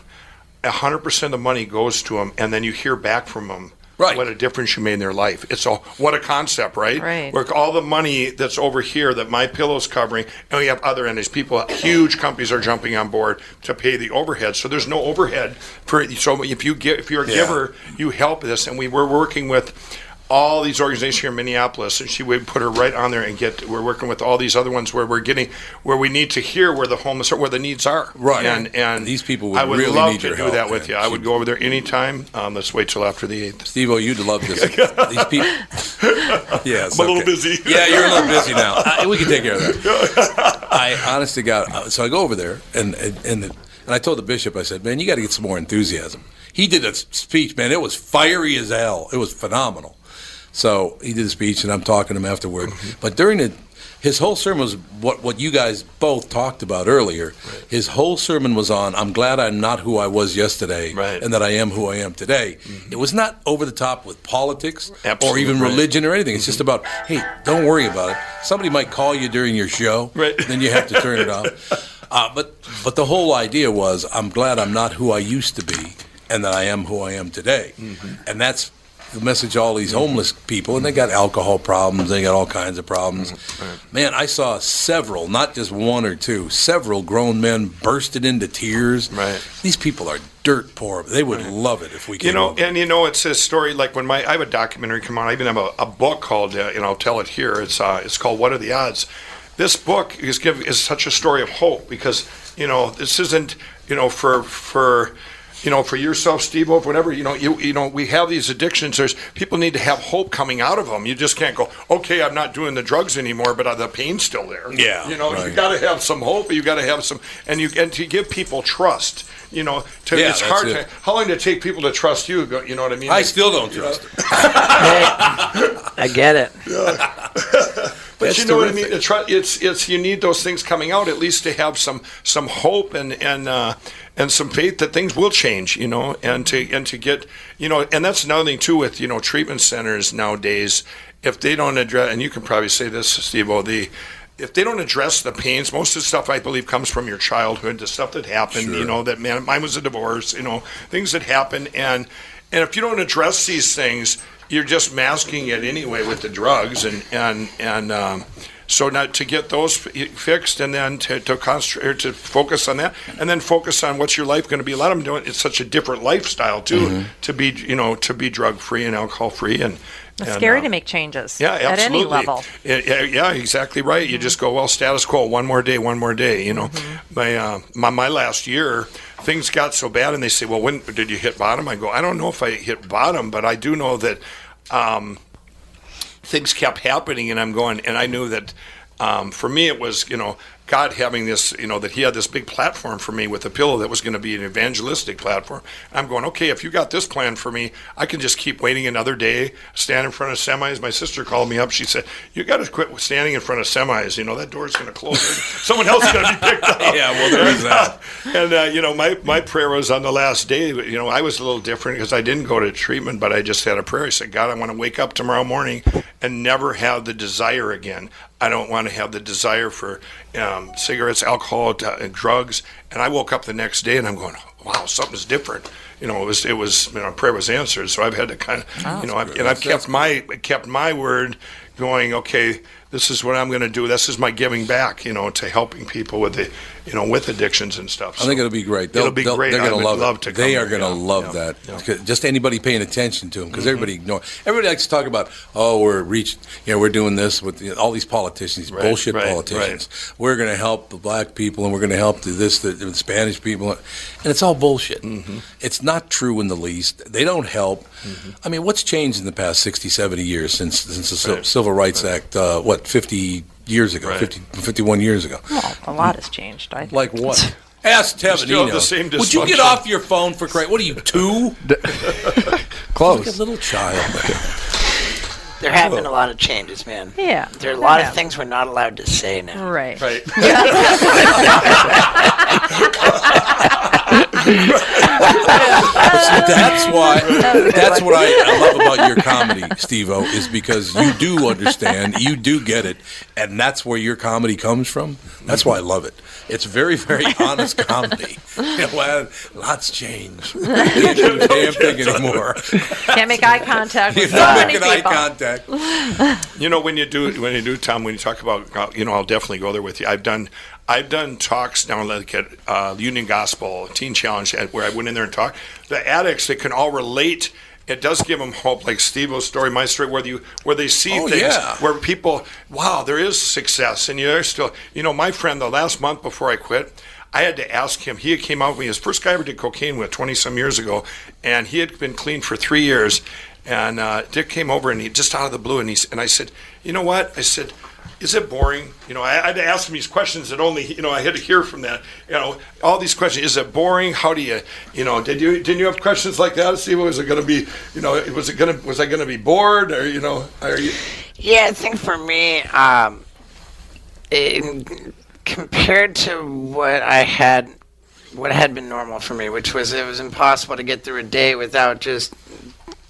100 percent of the money goes to them, and then you hear back from them. Right. What a difference you made in their life. It's a what a concept, right? Right. Where all the money that's over here that MyPillow's covering, and we have other entities. People, huge companies are jumping on board to pay the overhead. So there's no overhead for. So if you give, if you're a Yeah. giver, you help this. And we were working with all these organizations here in Minneapolis, and she would put her right on there and get. We're working with all these other ones where we're getting where we need to hear where the homeless are, where the needs are. Right. And and These people would I would really love need to your do help, that with man. you. I would go over there anytime. Um, let's wait till after the eighth. Steve, oh, you'd love this. These people. Yes, I'm a little busy. Yeah, you're a little busy now. I, we can take care of that. I honestly got uh, so I go over there and and and, and I told the bishop, I said, man, you got to get some more enthusiasm. He did a speech, man. It was fiery as hell. It was phenomenal. So he did a speech, and I'm talking to him afterward. Mm-hmm. But during the his whole sermon was what, what you guys both talked about earlier. His whole sermon was on, I'm glad I'm not who I was yesterday and that I am who I am today. Mm-hmm. It was not over the top with politics or even right. religion or anything. It's mm-hmm. just about, hey, don't worry about it. Somebody might call you during your show, right. then you have to turn it off. Uh, but, but the whole idea was, I'm glad I'm not who I used to be and that I am who I am today. And that's message all these homeless people, and they got alcohol problems, they got all kinds of problems. Man, I saw several, not just one or two, several grown men bursted into tears. Right. These people are dirt poor. They would love it if we could. You know, and you know, it's a story like when my I have a documentary come on. I even have a, a book called, uh, and I'll tell it here. It's uh, it's called "What Are the Odds." This book is give is such a story of hope because you know this isn't you know for for you know for yourself, Steve, or whatever. You know, you you know we have these addictions. There's people need to have hope coming out of them. You just can't go, okay, I'm not doing the drugs anymore, but uh, the pain's still there. Yeah, you know, you got to have some hope. You got to have some, and you and to give people trust. You know, to, Yeah, it's hard it. to how long did it take people to trust you? You know what I mean? I Like, still don't you know, trust I get it. But That's you know what I mean. It's, it's it's you need those things coming out at least to have some some hope and and uh, and some faith that things will change. You know, and to and to get you know, and that's another thing too with you know treatment centers nowadays. If they don't address, and you can probably say this, Steve-O, the if they don't address the pains, most of the stuff I believe comes from your childhood, the stuff that happened. You know, that man, mine was a divorce. You know, things that happen, and and if you don't address these things, you're just masking it anyway with the drugs, and and and um, so now to get those fi- fixed, and then to to concentrate or to focus on that, and then focus on what's your life going to be. A lot of them doing it's such a different lifestyle too Mhm. to be you know to be drug free and alcohol free and. It's and, scary uh, to make changes yeah, at absolutely. any level. Yeah, yeah, yeah, exactly right. You just go well, status quo. One more day, one more day. You know, my, uh, my my last year, things got so bad, and they say, "Well, when did you hit bottom?" I go, "I don't know if I hit bottom, but I do know that um, things kept happening, and I'm going, and I knew that." Um, for me, it was you know God having this you know that He had this big platform for me with a pillow that was going to be an evangelistic platform. I'm going okay. If you got this plan for me, I can just keep waiting another day, stand in front of semis. My sister called me up. She said, "You got to quit standing in front of semis. You know that door's going to close. Someone else is going to be picked up." Yeah, well, there is that. and uh, you know, my my prayer was on the last day. You know, I was a little different because I didn't go to treatment, but I just had a prayer. I said, God, I want to wake up tomorrow morning and never have the desire again. I don't want to have the desire for um, cigarettes, alcohol, and drugs. And I woke up the next day and I'm going, wow, something's different. You know, it was it was you know, prayer was answered. So I've had to kind of Oh, you know, I've, and I've kept my kept my word going. Okay, this is what I'm going to do. This is my giving back. You know, to helping people with the you know with addictions and stuff. I think it'll be great. They'll, It'll be great. They're going to love, love it. to They are going to yeah, love yeah, that. yeah. Just anybody paying attention to them, because Mhm. everybody ignore. Everybody likes to talk about, oh, we're reached. You know, we're doing this with you know, all these politicians, these Right, bullshit right, politicians. We're going to help the black people, and we're going to help the, this, the, the Spanish people, and it's all bullshit. Mm-hmm. It's not true in the least. They don't help. I mean, what's changed in the past 60, 70 years since since the Civil- Right, Civil Rights Act? Uh, what 50 years ago, Right. 50, 51 years ago. Well, a lot has changed. I Like what? Ask You still the same Would you get off your phone for crying? What are you two? Close. Like a little child. there have been a lot of changes, man. Yeah, There are a there lot of things we're not allowed to say now. Right. Right. that's why. That's what I, I love about your comedy, Steve-O, is because you do understand, you do get it, and that's where your comedy comes from. That's why I love it. It's very, very honest comedy. You know, well, lots change. You can't do damn thing anymore. Can't make eye contact You're so many making eye contact. You know, when you do when you do Tom, when you talk about, you know, I'll definitely go there with you. I've done I've done talks down like at uh, Union Gospel Teen Challenge, at, where I went in there and talked. The addicts, they can all relate. It does give them hope, like Steve-O's story, my story, where you where they see Oh, things, yeah. where people, wow, there is success, and you're still, you know, my friend, the last month before I quit, I had to ask him. He came out with me. His first guy I ever did cocaine with, twenty some years ago, and he had been clean for three years. And uh, Dick came over and he just out of the blue, and he and I said, you know what? I said, is it boring? You know, I, I had to ask him these questions that only you know I had to hear from that. You know, all these questions. Is it boring? How do you, you know, did you didn't you have questions like that? Steve, was it going to be, you know, was it going to was I going to be bored or you know, are you? Yeah, I think for me, um, in, compared to what I had, what had been normal for me, which was it was impossible to get through a day without just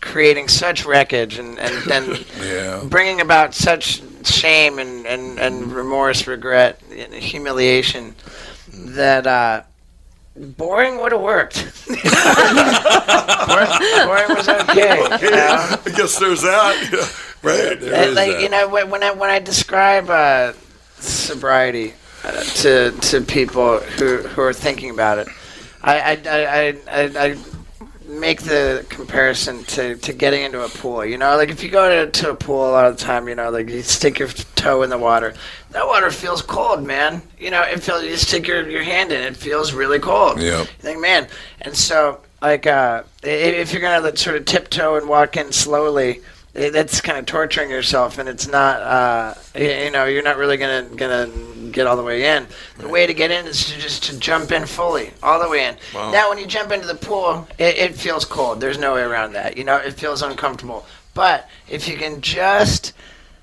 creating such wreckage and and, and Yeah. bringing about such shame and, and, and remorse, regret, and humiliation that uh, boring would have worked. boring, boring was okay. you know? I guess there's that. Yeah, right. Uh, like you know when when I when I describe uh, sobriety uh, to to people who who are thinking about it, I I, I, I, I make the comparison to, to getting into a pool. You know, like if you go to, to a pool a lot of the time, you know, like you stick your toe in the water, that water feels cold, man. You know, it feels you stick your, your hand in, it feels really cold. Yeah. You think, man, and so like uh, i- if you're gonna like, sort of tiptoe and walk in slowly, that's kind of torturing yourself, and it's not. Uh, you know, you're not really gonna gonna get all the way in. The way to get in is to just to jump in fully, all the way in. Wow. Now, when you jump into the pool, it, it feels cold. There's no way around that. You know, it feels uncomfortable. But if you can just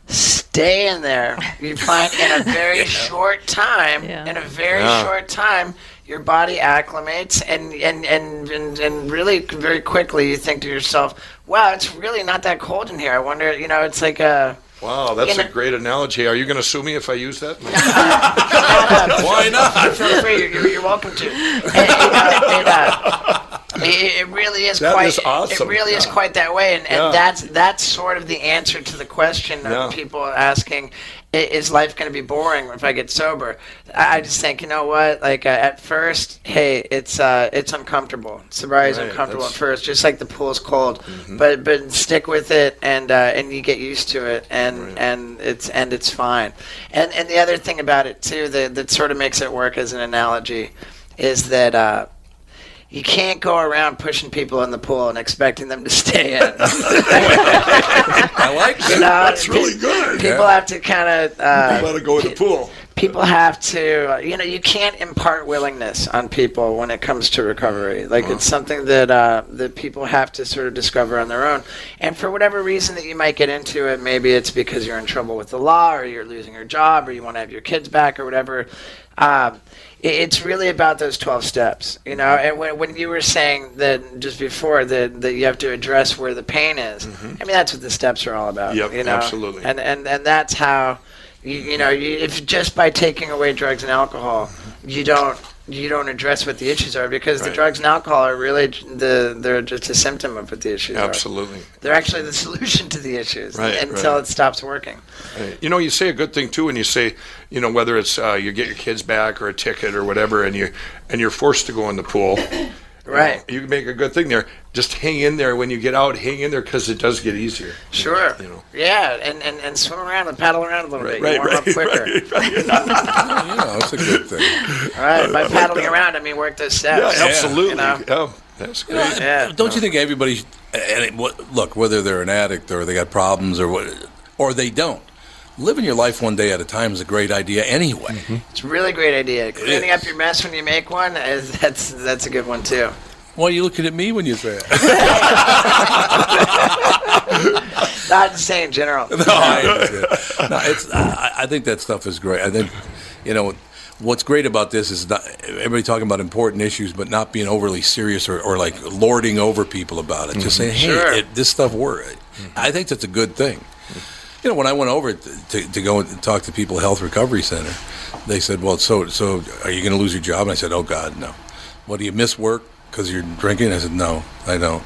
stay in there, you find in a very short time, in a very Yeah. short time, your body acclimates and, and, and, and, and really very quickly you think to yourself, wow, it's really not that cold in here. I wonder, you know, it's like a. Wow, that's you a know- great analogy. Are you going to sue me if I use that? Why not? Feel free. You're, you're welcome to. And, know, it, uh, it, it really is That quite. is awesome. It really is quite that way, and, and Yeah. that's that's sort of the answer to the question Yeah. of people asking, "I- "Is life going to be boring if I get sober?" I, just think, you know what? Like uh, at first, hey, it's uh, it's uncomfortable. Sobriety is Right, uncomfortable at first, just like the pool's cold. Mhm. But but stick with it, and uh, and you get used to it, and and it's and it's fine. And and the other thing about it too that that sort of makes it work as an analogy is that. Uh, you can't go around pushing people in the pool and expecting them to stay in. I like that. You know, That's pe- really good. People Yeah. have to kind of uh, Let it go in the pool. people have to you know you can't impart willingness on people when it comes to recovery like it's something that uh, that people have to sort of discover on their own and for whatever reason that you might get into it maybe it's because you're in trouble with the law or you're losing your job or you want to have your kids back or whatever um, it's really about those 12 steps you know? And when, when you were saying that just before that, that you have to address where the pain is mm-hmm. i mean that's what the steps are all about Yep, you know? absolutely. and and and that's how you, you know you, if just by taking away drugs and alcohol you don't you don't address what the issues are because the drugs and alcohol are really the they're just a symptom of what the issues are Absolutely. they're actually the solution to the issues Right, until right. it stops working Right. You know, you say a good thing too when you say, you know, whether it's uh, you get your kids back or a ticket or whatever, and you and you're forced to go in the pool. Right. You, know, you can make a good thing there. Just hang in there when you get out. Hang in there because it does get easier. sure You know. yeah and, and and swim around and paddle around a little bit Right, you warm right, up quicker you know, it's a good thing. all right by uh, paddling around i mean work those steps Yeah, absolutely. you know? Yeah, that's You know. Yeah. Don't you think everybody? And it, what, look, whether they're an addict or they got problems or what, or they don't, living your life one day at a time is a great idea anyway. Mm-hmm. it's a really great idea cleaning up your mess when you make one is that's that's a good one too Why are you looking at me when you say it? Not to say general. No, I, no it's, I, I think that stuff is great. I think, you know, what's great about this is not everybody talking about important issues, but not being overly serious or, or like lording over people about it. Just mm-hmm. saying, hey, Sure. it, this stuff works. I think that's a good thing. Mm-hmm. You know, when I went over to, to, to go and talk to people at Health Recovery Center, they said, "Well, so so are you going to lose your job?" And I said, "Oh God, no." What do you miss work because you're drinking? I said, "No, I don't."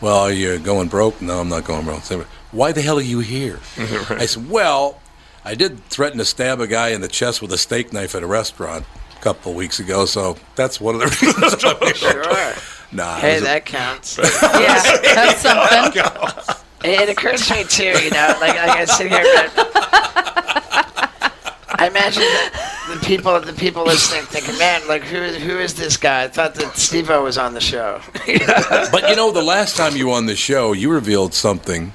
Well, are you going broke? No, I'm not going broke. Said, Why the hell are you here? I said, Well, I did threaten to stab a guy in the chest with a steak knife at a restaurant a couple of weeks ago, so that's one of the reasons. I'm here. Sure. Nah, it Hey, was a- that counts. Yeah, that's something. It, it occurs to me too, you know, like, like I sit here, but I imagine that the people, the people listening, thinking, "Man, like who, who is this guy?" I thought that Steve-O was on the show. but you know, the last time you were on the show, you revealed something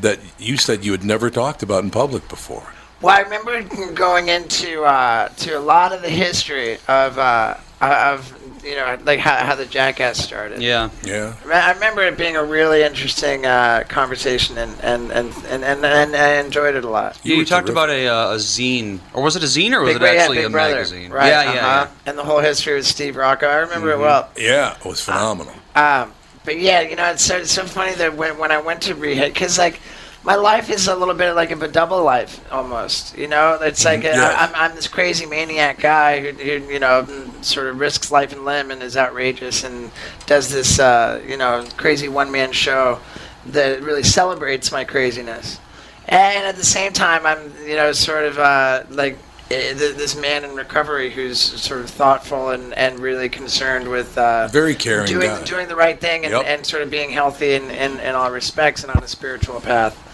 that you said you had never talked about in public before. Well, I remember going into uh, to a lot of the history of uh, of you know like how, how the Jackass started. Yeah. Yeah. I I remember it being a really interesting uh, conversation, and and, and, and, and and I enjoyed it a lot. You, you talked about a, uh, a zine, or was it a zine, or was Big it Brother- yeah, actually Big a Brother, magazine? Right, Yeah, yeah, uh-huh. And the whole history with Steve Rocco, I remember it well. Yeah, it was phenomenal. Um, but yeah, you know, it's so, it's so funny that when, when I went to rehab, because like my life is a little bit like of a double life almost. You know, it's like uh, Yes. I'm, I'm this crazy maniac guy who, who, you know, sort of risks life and limb and is outrageous and does this, uh, you know, crazy one man show that really celebrates my craziness. And at the same time, I'm, you know, sort of uh, like eh, this man in recovery who's sort of thoughtful and, and really concerned with uh, Very caring doing guy. doing the right thing and, Yep. and sort of being healthy in, in, in all respects and on a spiritual path.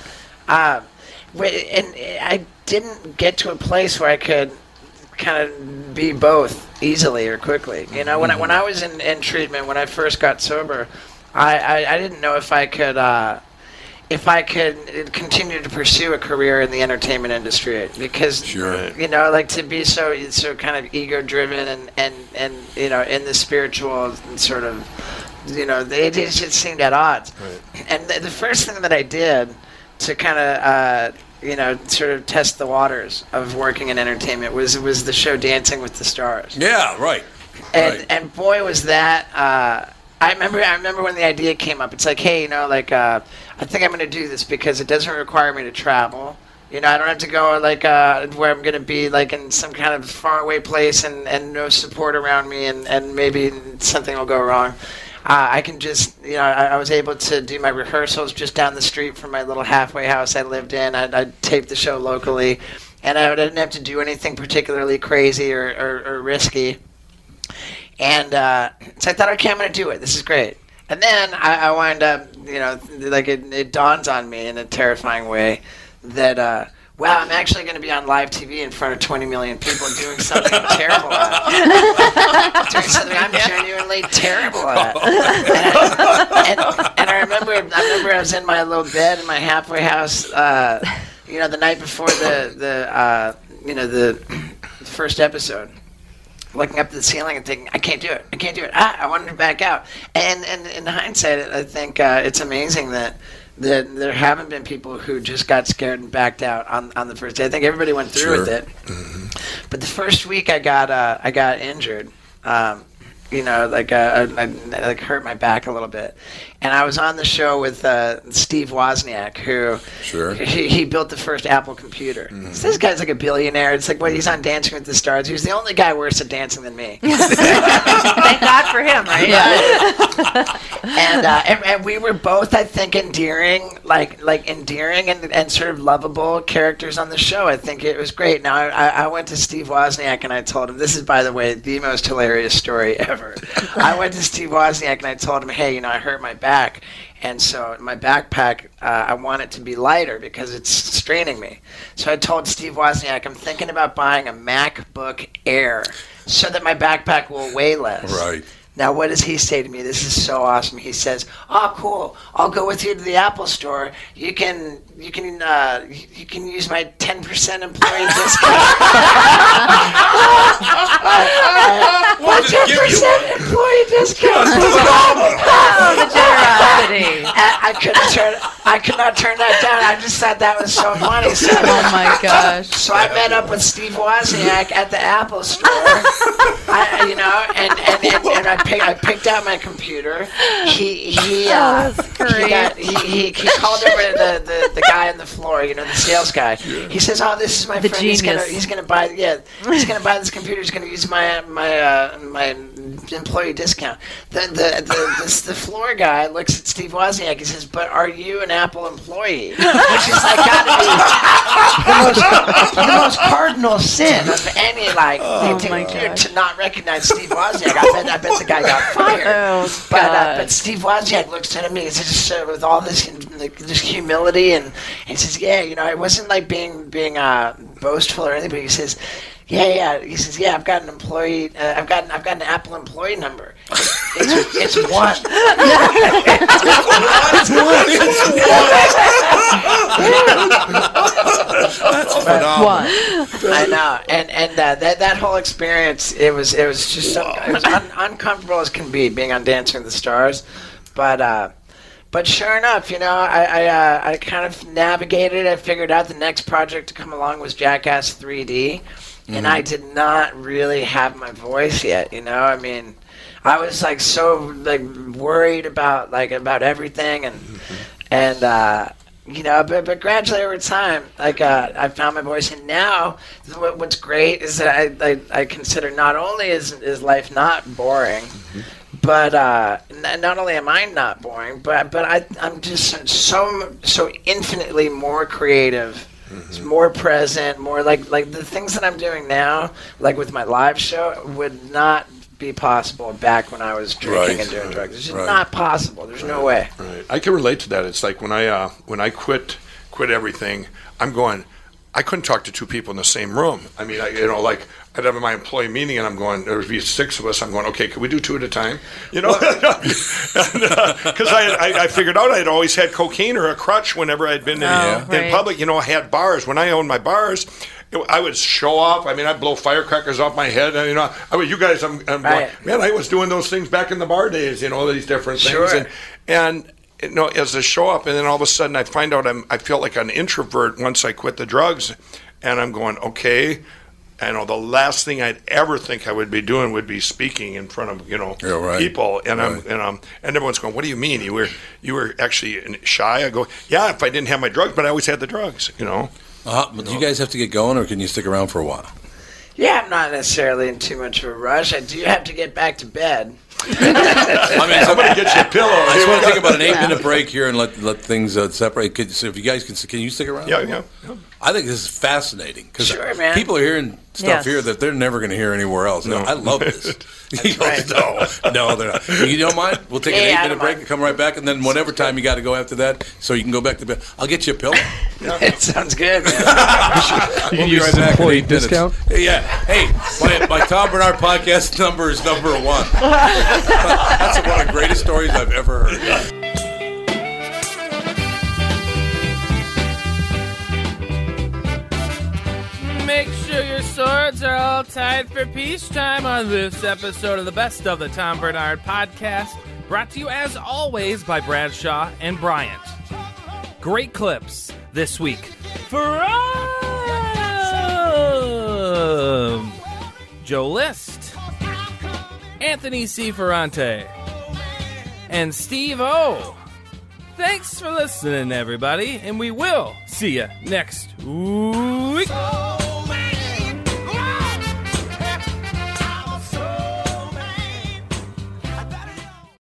Um, and I didn't get to a place where I could kind of be both easily or quickly. You know, when I, when I was in, in treatment, when I first got sober, I, I, I didn't know if I could. Uh, if I could continue to pursue a career in the entertainment industry, because Sure. you know, like to be so so kind of ego driven and and and you know in the spiritual and sort of, you know, they it just seemed at odds. And the, the first thing that I did to kind of uh, you know sort of test the waters of working in entertainment was was the show Dancing with the Stars. Yeah, right. And Right. and boy was that. Uh, I remember. I remember when the idea came up. It's like, hey, you know, like uh, I think I'm going to do this because it doesn't require me to travel. You know, I don't have to go like uh, where I'm going to be like in some kind of faraway place and, and no support around me, and, and maybe something will go wrong. Uh, I can just, you know, I, I was able to do my rehearsals just down the street from my little halfway house I lived in. I'd, I'd tape the show locally, and I didn't have to do anything particularly crazy or, or, or risky. And uh, so I thought, okay, I'm going to do it. This is great. And then I, I wind up, you know, like it, it dawns on me in a terrifying way that, uh, wow, I'm actually going to be on live TV in front of 20 million people doing something I'm terrible at. doing something I'm genuinely terrible at. and, and I remember, I remember I was in my little bed in my halfway house, uh, you know, the night before the, the uh, you know, the first episode looking up at the ceiling and thinking, I can't do it. I can't do it. Ah, I wanted to back out. And and in hindsight, I think uh, it's amazing that that there haven't been people who just got scared and backed out on, on the first day. I think everybody went through with Sure. it. But the first week, I got uh, I got injured. Um, you know, like uh, I, I like hurt my back a little bit, and I was on the show with uh, Steve Wozniak, who Sure. he, he built the first Apple computer. So this guy's like a billionaire. It's like, what, he's on Dancing with the Stars. He was the only guy worse at dancing than me. Thank God for him, right? and, uh, and and we were both, I think, endearing, like like endearing and, and sort of lovable characters on the show. I think it was great. Now I, I I went to Steve Wozniak and I told him this is, by the way, the most hilarious story ever. I went to Steve Wozniak and I told him, hey, you know, I hurt my back. And so my backpack, uh, I want it to be lighter because it's straining me. So I told Steve Wozniak, I'm thinking about buying a MacBook Air so that my backpack will weigh less. Right. Now, what does he say to me? This is so awesome. He says, "Oh, cool. I'll go with you to the Apple Store. You can, you can, uh, you you can use my ten percent employee discount. We'll just give you percent employee discount. Oh, the generosity. I, I couldn't turn. I could not turn that down. I just thought that was so funny. So, Oh, my gosh. So I met up with Steve Wozniak at the Apple Store. I, you know, and and, and, and I, pick, I picked out my computer. He he Oh, uh, that's he, got, he, he he called over to the, the, the guy on the floor. You know, the sales guy. He says, "Oh, this is my The friend. He's gonna he's gonna buy yeah he's gonna buy this computer. He's gonna use my my uh, my employee discount." The the the, this, the floor guy looks at Steve Wozniak. He says, "But are you an Apple employee?" Which is like gotta be the most, the most cardinal sin of any like Oh to, my to, to not recognize Steve Wozniak. I bet I bet the guy got fired. Oh, but uh, but Steve Wozniak looks at me and says uh, with all this like, this humility and he says, yeah, you know, it wasn't like being being uh, boastful or anything, but he says. Yeah, yeah. He says, "Yeah, I've got an employee. Uh, I've got, I've got an Apple employee number. It's, it's one. it's That's phenomenal. I know, and and uh, that that whole experience, it was it was just so, it was un- uncomfortable as can be being on Dancing with the Stars, but uh, but sure enough, you know, I I, uh, I kind of navigated. I figured out the next project to come along was Jackass 3D, and I did not really have my voice yet. You know, I mean. I was like so like worried about like about everything and and uh, you know but, but gradually over time like uh, I found my voice and now what, what's great is that I, I, I consider not only is is life not boring but uh, n- not only am I not boring but but I I'm just so so infinitely more creative it's more present, more like like the things that I'm doing now, like with my live show, would not be possible back when I was drinking Right, and doing right, drugs. It's just right. not possible. There's no way. Right. I can relate to that. It's like when I uh, when I quit quit everything, I'm going. I couldn't talk to two people in the same room. I mean, I, you know, like I'd have my employee meeting, and I'm going. There would be six of us. I'm going. Okay, can we do two at a time? You know, because uh, I, I I figured out I'd always had cocaine or a crutch whenever I'd been in, Oh, in right. public. You know, I had bars when I owned my bars. it- I would show off. I mean, I'd blow firecrackers off my head. And, you know, I mean, you guys, I'm, I'm Right. going, man, I was doing those things back in the bar days. You know, all these different things. Sure. And, and you know, as a show up, and then all of a sudden I find out I'm I feel like an introvert once I quit the drugs, and I'm going okay. I know the last thing I'd ever think I would be doing would be speaking in front of you know Yeah, right. people, and I'm Right. and um and everyone's going, "What do you mean you were you were actually shy?" I go, "Yeah, if I didn't have my drugs, but I always had the drugs, you know." Uh, but do you guys have to get going, or can you stick around for a while? Yeah, I'm not necessarily in too much of a rush. I do have to get back to bed. I mean, somebody get you a pillow. I just want to take about an go. eight-minute break here and let let things uh, separate. Could, so if you guys can, can you stick around? Yeah, yeah. yeah. I think this is fascinating because Sure, people are hearing stuff Yes. here that they're never going to hear anywhere else. No. I love this. You know, right. No, no, they're not. You don't mind? We'll take an Yeah, eight-minute break mind. and come right back, and then whatever time you got to go after that, so you can go back to bed. I'll get you a pillow. it sounds good, man. We'll be use right back in employee eight minutes. discount? Yeah. Hey, my, my Tom Barnard podcast number is number one. That's one of the greatest stories I've ever heard. Make sure your swords are all tied for peacetime on this episode of the Best of the Tom Barnard Podcast, brought to you as always by Bradshaw and Bryant. Great clips this week from Joe List, Anthony C. Ferrante, and Steve-O. Thanks for listening, everybody, and we will see you next week.